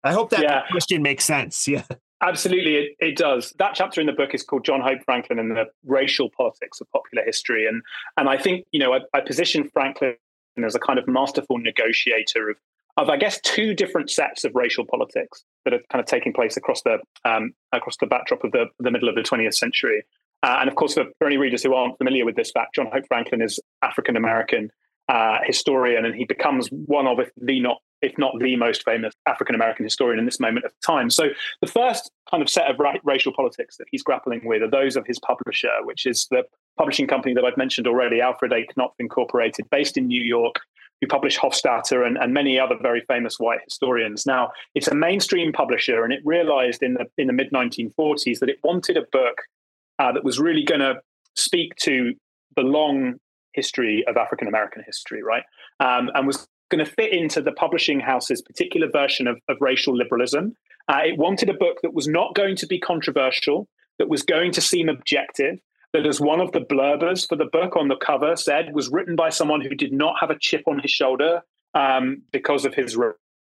I hope that Yeah. question makes sense. Yeah. Absolutely, it, it does. That chapter in the book is called John Hope Franklin and the Racial Politics of Popular History. And and I think, you know, I, I position Franklin as a kind of masterful negotiator of, of, I guess, two different sets of racial politics that are kind of taking place across the um, across the backdrop of the, the middle of the 20th century. Uh, and of course, for, for any readers who aren't familiar with this fact, John Hope Franklin is African American uh, historian, and he becomes one of, if the not, if not the most famous African American historian in this moment of time. So, the first kind of set of ra- racial politics that he's grappling with are those of his publisher, which is the publishing company that I've mentioned already, Alfred A. Knopf Incorporated, based in New York, who published Hofstadter and, and many other very famous white historians. Now, it's a mainstream publisher, and it realized in the in the mid 1940s that it wanted a book uh, that was really going to speak to the long history of African American history, right? Um, and was going to fit into the publishing house's particular version of, of racial liberalism. Uh, it wanted a book that was not going to be controversial, that was going to seem objective, that, as one of the blurbers for the book on the cover said, was written by someone who did not have a chip on his shoulder um, because of his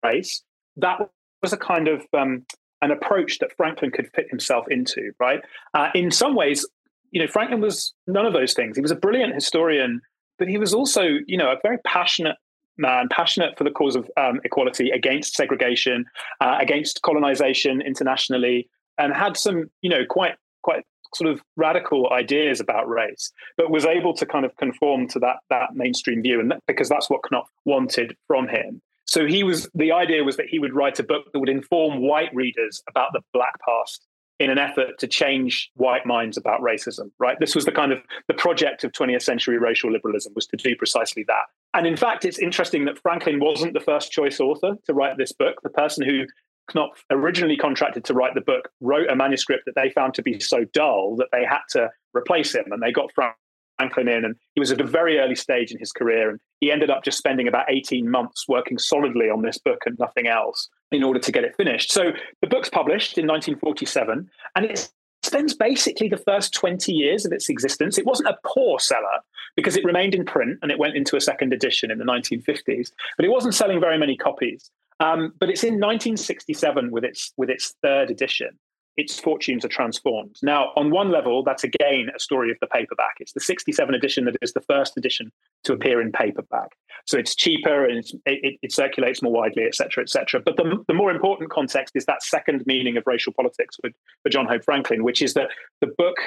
race. That was a kind of um, an approach that Franklin could fit himself into, right? Uh, in some ways, you know, Franklin was none of those things. He was a brilliant historian, but he was also, you know, a very passionate man, passionate for the cause of um, equality, against segregation, uh, against colonization internationally, and had some, you know, quite quite sort of radical ideas about race, but was able to kind of conform to that that mainstream view, and that, because that's what Knopf wanted from him. So he was the idea was that he would write a book that would inform white readers about the black past in an effort to change white minds about racism right? This was the kind of the project of 20th century racial liberalism was to do precisely that. And in fact it's interesting that franklin wasn't the first choice author to write this book. The person who knopf originally contracted to write the book wrote a manuscript that they found to be so dull that they had to replace him and they got franklin in and he was at a very early stage in his career and he ended up just spending about 18 months working solidly on this book and nothing else in order to get it finished. So the book's published in 1947, and it spends basically the first 20 years of its existence. It wasn't a poor seller because it remained in print and it went into a second edition in the 1950s, but it wasn't selling very many copies. Um, but it's in 1967 with its with its third edition its fortunes are transformed. Now, on one level, that's again a story of the paperback. It's the 67 edition that is the first edition to appear in paperback. So it's cheaper and it's, it, it, circulates more widely, et cetera, et cetera. But the, the more important context is that second meaning of racial politics for, for John Hope Franklin, which is that the book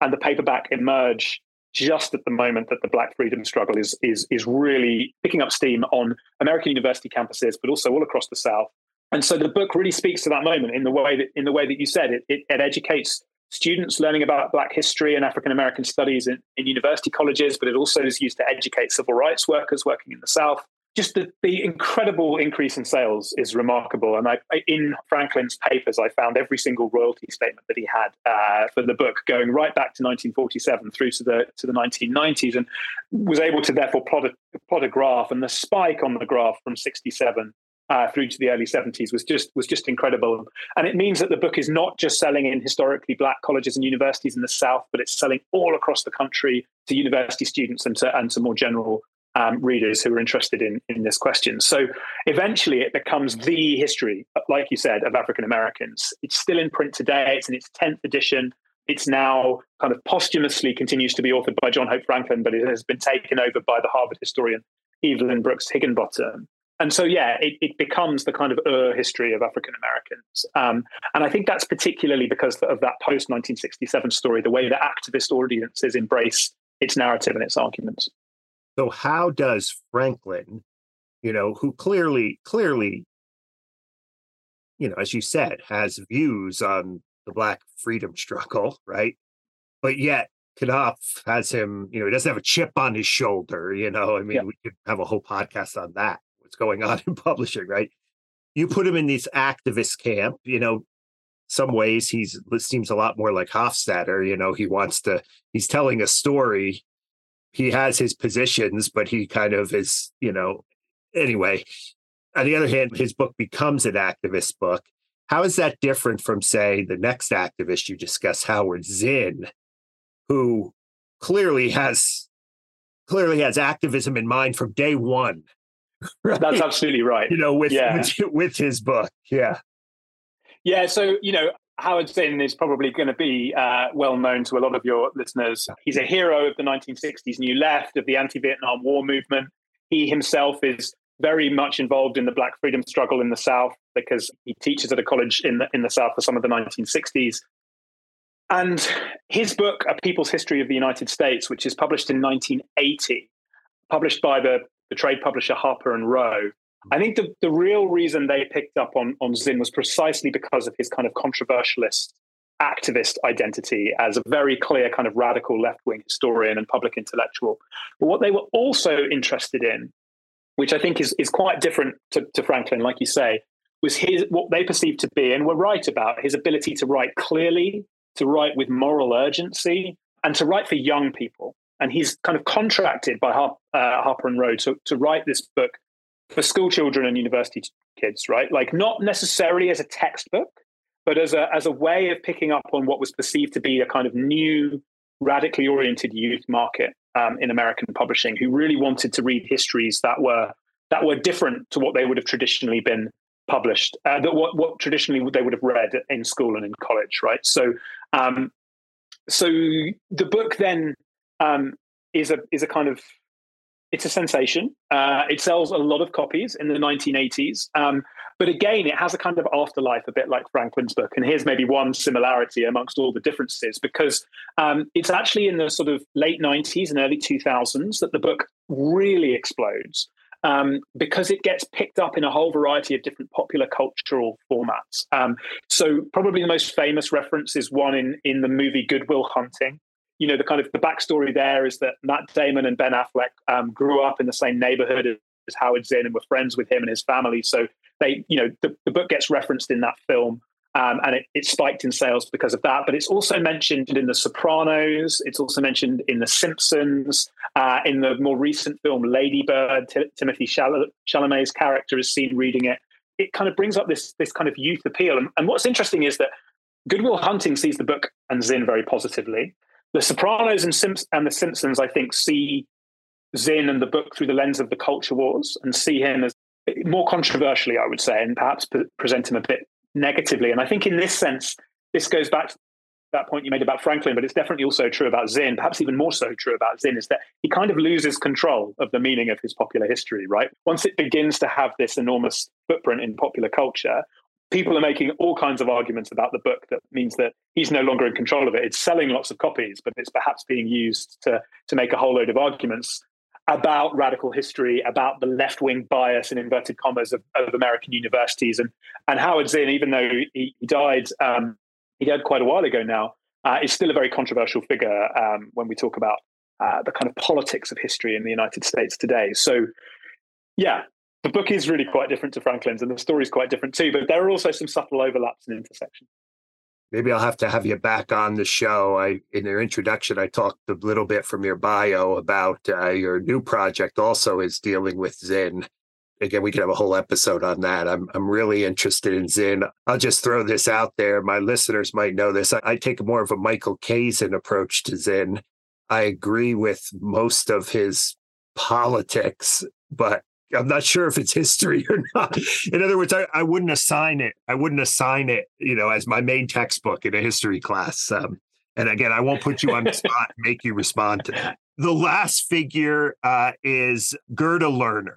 and the paperback emerge just at the moment that the Black freedom struggle is is is really picking up steam on American university campuses, but also all across the South. And so the book really speaks to that moment in the way that in the way that you said it, it, it educates students learning about black history and african american studies in, in, university colleges but it also is used to educate civil rights workers working in the south just the, the incredible increase in sales is remarkable. And I, in franklin's papers i found every single royalty statement that he had uh, for the book going right back to 1947 through to the to the 1990s and was able to therefore plot a, plot a graph. And the spike on the graph from 67 uh, through to the early 70s was just was just incredible. And it means that the book is not just selling in historically black colleges and universities in the south but it's selling all across the country to university students and to and to more general um, readers who are interested in in this question. So eventually it becomes the history like you said of african americans. It's still in print today. It's in its 10th edition. It's now kind of posthumously continues to be authored by John Hope Franklin, but it has been taken over by the Harvard historian Evelyn Brooks Higginbotham and so yeah it, it, becomes the kind of uh, history of african americans. Um, and i think that's particularly because of that post 1967 story the way that activist audiences embrace its narrative and its arguments so how does franklin you know who clearly clearly you know as you said has views on the black freedom struggle right but yet Knopf has him, you know, he doesn't have a chip on his shoulder, you know. I mean, yeah. we could have a whole podcast on that what's going on in publishing, right? You put him in this activist camp, you know, some ways he's seems a lot more like Hofstadter, you know, he wants to he's telling a story. He has his positions, but he kind of is, you know, anyway. On the other hand, his book becomes an activist book. How is that different from, say, the next activist you discuss, Howard Zinn, who clearly has clearly has activism in mind from day one? Right? That's absolutely right. You know, with, yeah. with with his book, yeah, yeah. So you know, Howard Zinn is probably going to be uh, well known to a lot of your listeners. He's a hero of the 1960s New Left, of the anti Vietnam War movement. He himself is very much involved in the Black freedom struggle in the South because he teaches at a college in the, in the South for some of the 1960s. And his book, A People's History of the United States, which is published in 1980, published by the, the trade publisher Harper and Row, I think the, the real reason they picked up on, on Zinn was precisely because of his kind of controversialist activist identity as a very clear kind of radical left wing historian and public intellectual. But what they were also interested in which I think is is quite different to, to Franklin, like you say, was his what they perceived to be, and were right about his ability to write clearly, to write with moral urgency, and to write for young people. And he's kind of contracted by Harp, uh, Harper and Row to, to write this book for school children and university kids, right? Like not necessarily as a textbook, but as a as a way of picking up on what was perceived to be a kind of new, radically oriented youth market um, in American publishing who really wanted to read histories that were that were different to what they would have traditionally been published, uh, that what, what traditionally they would have read in school and in college, right? So, um, so the book then um, is a is a kind of it's a sensation. Uh, it sells a lot of copies in the 1980s. Um, but again, it has a kind of afterlife, a bit like Franklin's book. And here's maybe one similarity amongst all the differences, because um, it's actually in the sort of late 90s and early 2000s that the book really explodes. Um, because it gets picked up in a whole variety of different popular cultural formats. Um, so probably the most famous reference is one in in the movie Good Will Hunting, you know, the kind of the backstory there is that Matt Damon and Ben Affleck um, grew up in the same neighborhood as Howard Zinn and were friends with him and his family. So they, you know, the, the book gets referenced in that film. Um, and it, it, spiked in sales because of that. But it's also mentioned in The Sopranos. It's also mentioned in The Simpsons. Uh, in the more recent film Lady Bird, T- Timothée Chal- Chalamet's character is seen reading it. It kind of brings up this this kind of youth appeal. And, and what's interesting is that Good Will Hunting sees the book and Zinn very positively. The Sopranos and, Simps- and The Simpsons, I think, see Zinn and the book through the lens of the culture wars and see him as more controversially, I would say, and perhaps present him a bit negatively. And I think in this sense, this goes back to that point you made about Franklin, but it's definitely also true about Zinn, perhaps even more so true about Zinn, is that he kind of loses control of the meaning of his popular history, right? Once it begins to have this enormous footprint in popular culture, people are making all kinds of arguments about the book that means that he's no longer in control of it. It's selling lots of copies, but it's perhaps being used to to make a whole load of arguments about radical history, about the left wing bias in inverted commas of, of, American universities. And and Howard Zinn, even though he, he died, um, he died quite a while ago now, uh, is still a very controversial figure um, when we talk about uh, the kind of politics of history in the United States today. So, yeah, the book is really quite different to Franklin's, and the story is quite different too. But there are also some subtle overlaps and intersections. Maybe I'll have to have you back on the show. I, in your introduction, I talked a little bit from your bio about uh, your new project. Also, is dealing with Zinn. Again, we could have a whole episode on that. I'm I'm really interested in Zinn. I'll just throw this out there. My listeners might know this. I, I take more of a Michael Kazin approach to Zinn. I agree with most of his politics, but I'm not sure if it's history or not. In other words, I, I wouldn't assign it. I wouldn't assign it, you know, as my main textbook in a history class. Um, and again, I won't put you on the spot and make you respond to that. The last figure uh, is Gerda Lerner.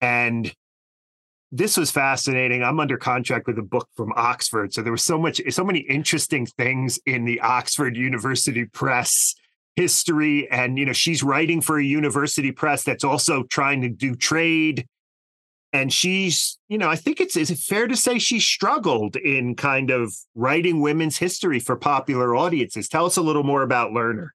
And this was fascinating. I'm under contract with a book from Oxford. So there was so much, so many interesting things in the Oxford University Press history and you know she's writing for a university press that's also trying to do trade. And she's you know i think it's is it fair to say she struggled in kind of writing women's history for popular audiences? Tell us a little more about lerner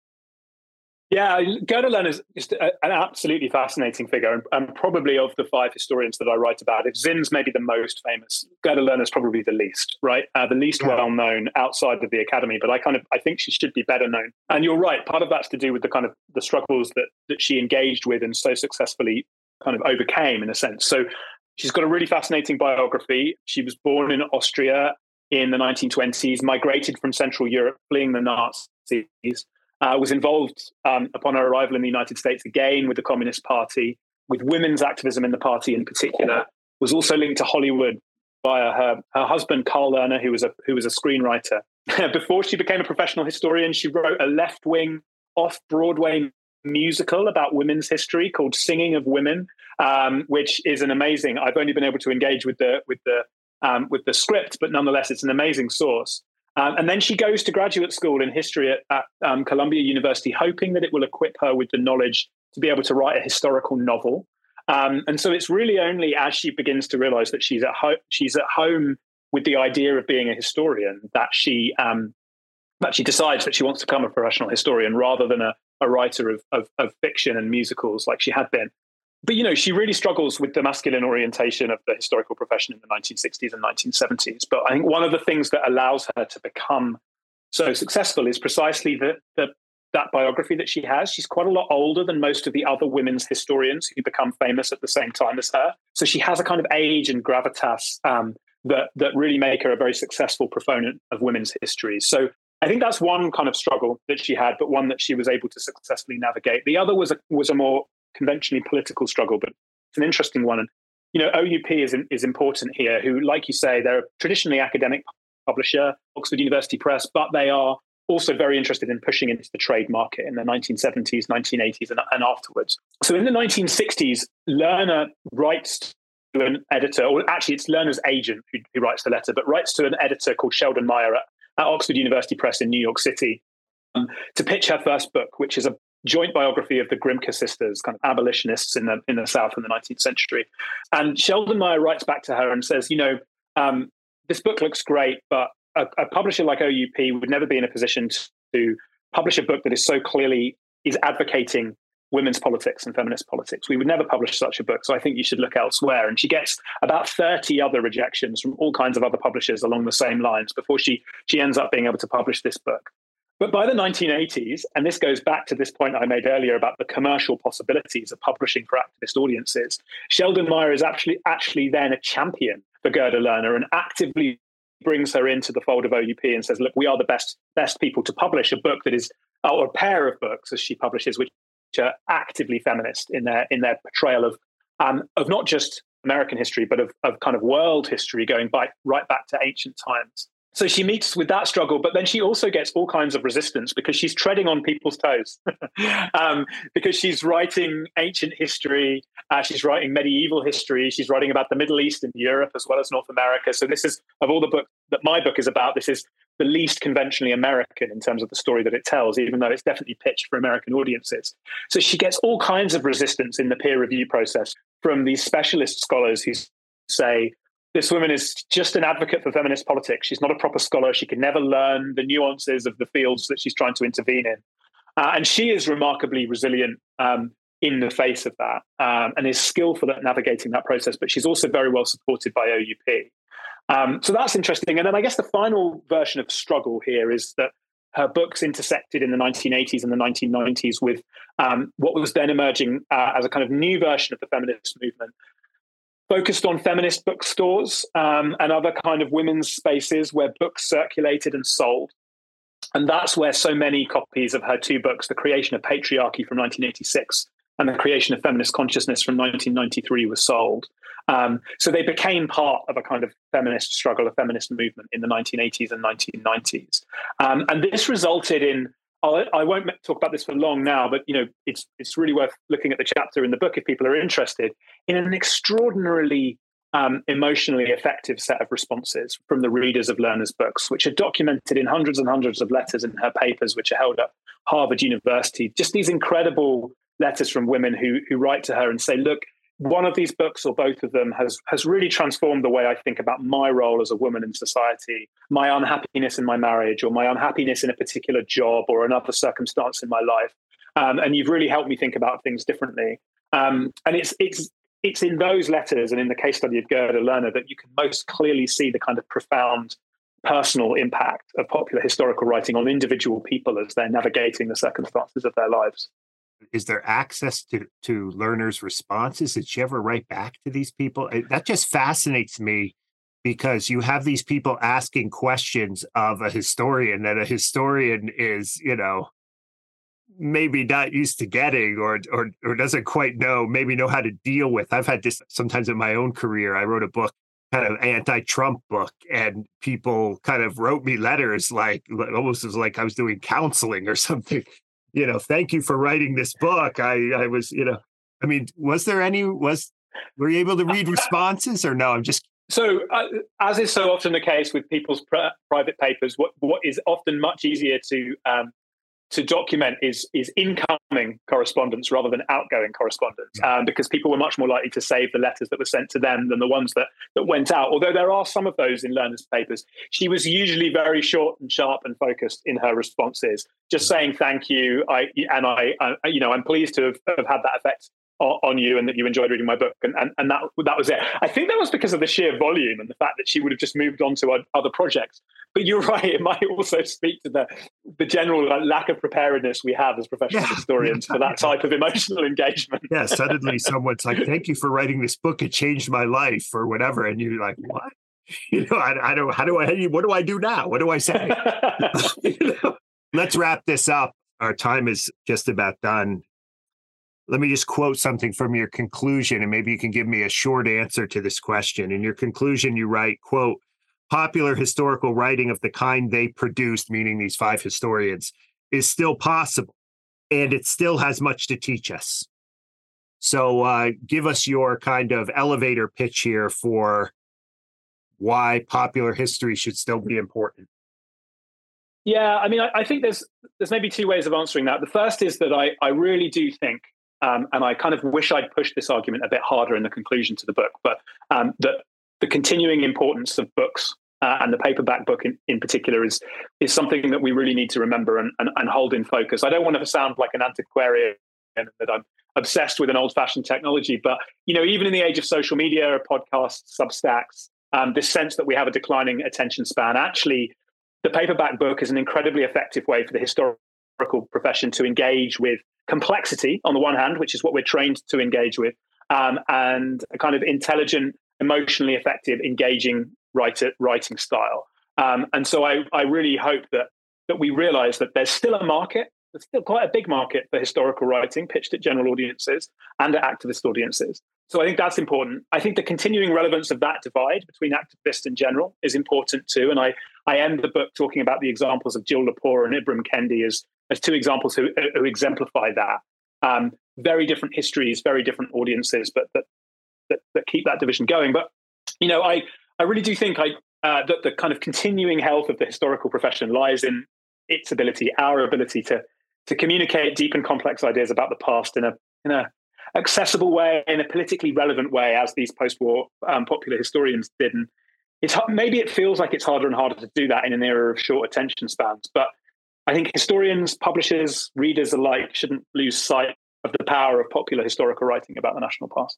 yeah, Lerner is just an absolutely fascinating figure, and, and, probably of the five historians that I write about, if Zinn's maybe the most famous, Lerner is probably the least, right? Uh, the least yeah. well known outside of the academy. But I kind of I think she should be better known. And you're right, part of that's to do with the kind of the struggles that that she engaged with and so successfully kind of overcame in a sense. So she's got a really fascinating biography. She was born in Austria in the 1920s, migrated from Central Europe, fleeing the Nazis, uh, was involved um, upon her arrival in the United States again with the Communist Party, with women's activism in the party in particular, was also linked to Hollywood via her, her husband, Carl Lerner, who was a, who was a screenwriter. Before she became a professional historian, she wrote a left wing, off Broadway musical about women's history called Singing of Women, um, which is an amazing. I've only been able to engage with the with the um, with the script, but nonetheless, it's an amazing source. Um, and then she goes to graduate school in history at, at um, Columbia University, hoping that it will equip her with the knowledge to be able to write a historical novel. Um, and so it's really only as she begins to realize that she's at home, she's at home with the idea of being a historian that she um, that she decides that she wants to become a professional historian rather than a, a writer of, of, of fiction and musicals like she had been but you know she really struggles with the masculine orientation of the historical profession in the 1960s and 1970s but i think one of the things that allows her to become so successful is precisely the, the, that biography that she has. She's quite a lot older than most of the other women's historians who become famous at the same time as her. So she has a kind of age and gravitas um, that that really make her a very successful proponent of women's history. So I think that's one kind of struggle that she had, but one that she was able to successfully navigate. The other was a was a more conventionally political struggle, but it's an interesting one. And you know, OUP is is important here. Who, like you say, they're a traditionally academic publisher, Oxford University Press, but they are also very interested in pushing into the trade market in the 1970s, 1980s, and, and afterwards. So in the 1960s, Lerner writes to an editor, or actually it's Lerner's agent who, who writes the letter, but writes to an editor called Sheldon Meyer at, at Oxford University Press in New York City um, to pitch her first book, which is a joint biography of the Grimke sisters, kind of abolitionists in the in the South in the 19th century. And Sheldon Meyer writes back to her and says, you know, um, this book looks great, but a, a, publisher like OUP would never be in a position to publish a book that is so clearly is advocating women's politics and feminist politics. We would never publish such a book. So I think you should look elsewhere. And she gets about 30 other rejections from all kinds of other publishers along the same lines before she she ends up being able to publish this book. But by the 1980s, and this goes back to this point I made earlier about the commercial possibilities of publishing for activist audiences, Sheldon Meyer is actually actually then a champion for Gerda Lerner and actively brings her into the fold of OUP and says, "Look, we are the best best people to publish a book that is, or a pair of books as she publishes, which are actively feminist in their in their portrayal of um, of not just American history, but of, of kind of world history going by, right back to ancient times." So she meets with that struggle, but then she also gets all kinds of resistance because she's treading on people's toes. um, because she's writing ancient history, uh, she's writing medieval history, she's writing about the Middle East and Europe as well as North America. So this is of all the books that my book is about. This is the least conventionally American in terms of the story that it tells, even though it's definitely pitched for American audiences. So she gets all kinds of resistance in the peer review process from these specialist scholars who say this woman is just an advocate for feminist politics. She's not a proper scholar. She can never learn the nuances of the fields that she's trying to intervene in. Uh, and she is remarkably resilient um, in the face of that um, and is skillful at navigating that process. But she's also very well supported by OUP. Um, so that's interesting. And then I guess the final version of struggle here is that her books intersected in the 1980s and the 1990s with um, what was then emerging uh, as a kind of new version of the feminist movement, focused on feminist bookstores um, and other kind of women's spaces where books circulated and sold. And that's where so many copies of her two books, The Creation of Patriarchy from 1986 and The Creation of Feminist Consciousness from 1993, were sold. Um, so they became part of a kind of feminist struggle, a feminist movement in the 1980s and 1990s. Um, and this resulted in I not talk about this for long now, but you know, it's it's really worth looking at the chapter in the book if people are interested in an extraordinarily um, emotionally effective set of responses from the readers of Lerner's books, which are documented in hundreds and hundreds of letters in her papers, which are held at Harvard University. Just these incredible letters from women who who write to her and say, "Look, one of these books or both of them has has really transformed the way I think about my role as a woman in society, my unhappiness in my marriage, or my unhappiness in a particular job or another circumstance in my life. Um, and you've really helped me think about things differently. Um, and it's it's it's in those letters and in the case study of Gerda Lerner that you can most clearly see the kind of profound personal impact of popular historical writing on individual people as they're navigating the circumstances of their lives. Is there access to to Lerner's responses? Did she ever write back to these people? That just fascinates me because you have these people asking questions of a historian that a historian is, you know, maybe not used to getting or or or doesn't quite know, maybe know how to deal with. I've had this sometimes in my own career. I wrote a book kind of anti-Trump book, and people kind of wrote me letters like almost as like I was doing counseling or something. You know, thank you for writing this book. I I was, you know, I mean, was there any was were you able to read responses or no? I'm just so, uh, as is so often the case with people's pr- private papers, what what is often much easier to um, to document is is incoming correspondence rather than outgoing correspondence, um, because people were much more likely to save the letters that were sent to them than the ones that that went out. Although there are some of those in Lerner's papers, she was usually very short and sharp and focused in her responses, just saying thank you. I and I, I you know, I'm pleased to have, have had that effect on you and that you enjoyed reading my book and, and, and that that was it. I think that was because of the sheer volume and the fact that she would have just moved on to other projects. But you're right it might also speak to the the general lack of preparedness we have as professional yeah. historians for that type of emotional engagement. Yeah suddenly someone's like thank you for writing this book. It changed my life or whatever and you're like what? You know i, I don't how do i what do i do now? What do i say? You know? let's wrap this up. Our time is just about done let me just quote something from your conclusion and maybe you can give me a short answer to this question. In your conclusion you write quote popular historical writing of the kind they produced meaning these five historians is still possible and it still has much to teach us. So uh, give us your kind of elevator pitch here for why popular history should still be important. Yeah, I mean, I, I, think there's there's maybe two ways of answering that. The first is that I I really do think um, and I kind of wish I'd pushed this argument a bit harder in the conclusion to the book, but um, that the continuing importance of books uh, and the paperback book in, in particular is is something that we really need to remember and, and, and hold in focus. I don't want to sound like an antiquarian that I'm obsessed with an old fashioned technology, but you know, even in the age of social media, podcasts, Substacks, um, this sense that we have a declining attention span, actually, the paperback book is an incredibly effective way for the historical profession to engage with complexity on the one hand, which is what we're trained to engage with, um, and a kind of intelligent, emotionally effective, engaging writer, writing style. Um, and so I, I really hope that that we realize that there's still a market. There's still quite a big market for historical writing pitched at general audiences and at activist audiences. So I think that's important. I think the continuing relevance of that divide between activist and general is important too. And I, I end the book talking about the examples of Jill Lepore and Ibram Kendi as as two examples who, who exemplify that. Um, very different histories, very different audiences, but that, that, that keep that division going. But you know, I I really do think I uh, that the kind of continuing health of the historical profession lies in its ability, our ability to to communicate deep and complex ideas about the past in a in a accessible way, in a politically relevant way, as these post-war um, popular historians did. And it's maybe it feels like it's harder and harder to do that in an era of short attention spans, but I think historians, publishers, readers alike shouldn't lose sight of the power of popular historical writing about the national past.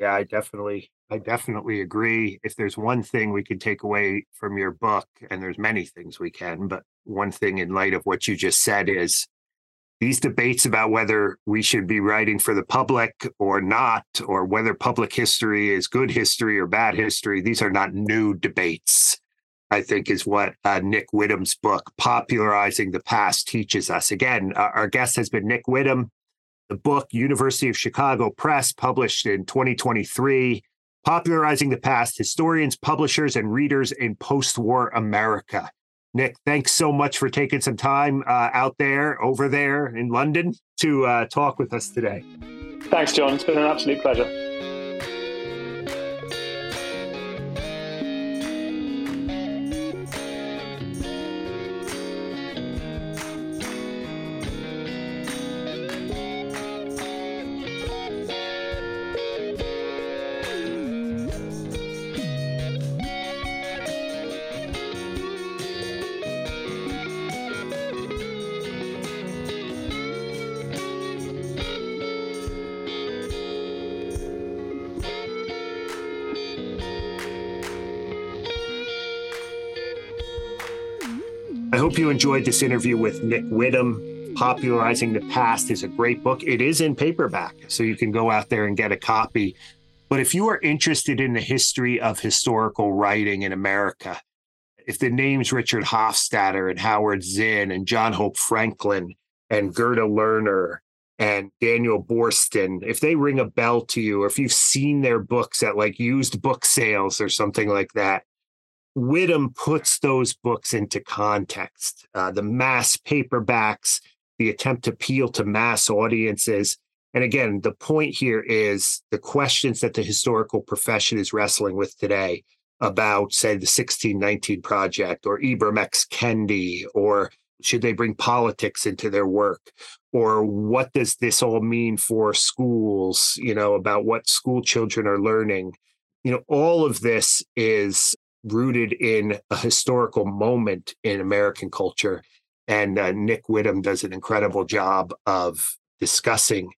Yeah, I definitely, I definitely agree. If there's one thing we can take away from your book, and there's many things we can, but one thing in light of what you just said is these debates about whether we should be writing for the public or not, or whether public history is good history or bad history, these are not new debates. I think is what uh, Nick Witham's book, Popularizing the Past, teaches us. Again, uh, our guest has been Nick Whittam. The book, University of Chicago Press, published in 2023, Popularizing the Past Historians, Publishers, and Readers in Post War America. Nick, thanks so much for taking some time uh, out there, over there in London, to uh, talk with us today. Thanks, John. It's been an absolute pleasure. You enjoyed this interview with Nick Witham. Popularizing the Past is a great book. It is in paperback, so you can go out there and get a copy. But if you are interested in the history of historical writing in America, if the names Richard Hofstadter and Howard Zinn and John Hope Franklin and Gerda Lerner and Daniel Boorstin, if they ring a bell to you, or if you've seen their books at like used book sales or something like that, Witham puts those books into context. Uh, the mass paperbacks, the attempt to appeal to mass audiences. And again, the point here is the questions that the historical profession is wrestling with today about, say, the 1619 Project or Ibram X. Kendi, or should they bring politics into their work? Or what does this all mean for schools, you know, about what school children are learning? You know, all of this is rooted in a historical moment in American culture. And uh, Nick Witham does an incredible job of discussing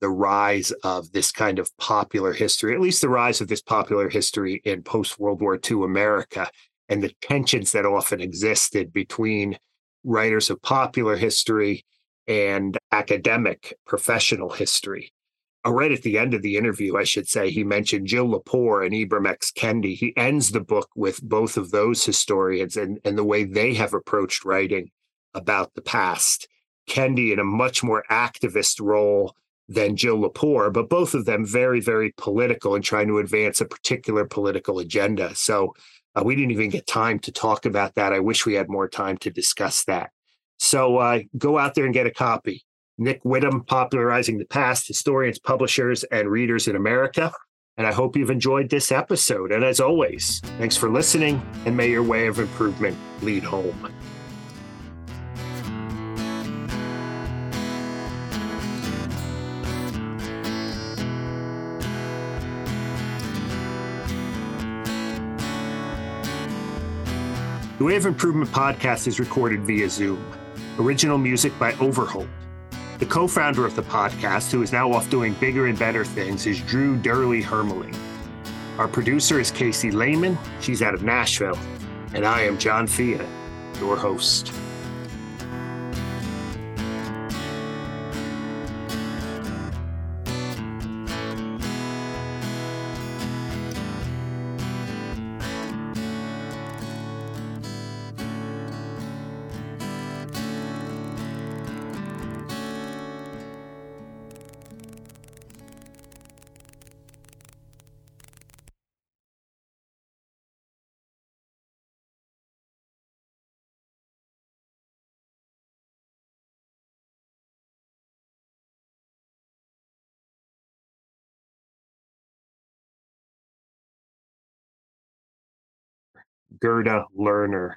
the rise of this kind of popular history, at least the rise of this popular history in post World War II America, and the tensions that often existed between writers of popular history and academic professional history. Uh, right at the end of the interview, I should say, he mentioned Jill Lepore and Ibram X. Kendi. He ends the book with both of those historians and, and the way they have approached writing about the past. Kendi in a much more activist role than Jill Lepore, but both of them very, very political and trying to advance a particular political agenda. So uh, we didn't even get time to talk about that. I wish we had more time to discuss that. So uh, go out there and get a copy. Nick Witham, Popularizing the Past, Historians, Publishers, and Readers in America. And I hope you've enjoyed this episode. And as always, thanks for listening, and may your way of improvement lead home. The Way of Improvement podcast is recorded via Zoom. Original music by Overholt. The co founder of the podcast, who is now off doing bigger and better things, is Drew Dyrli Hermeling. Our producer is Casey Lehman. She's out of Nashville. And I am John Fea, your host. Gerda Lerner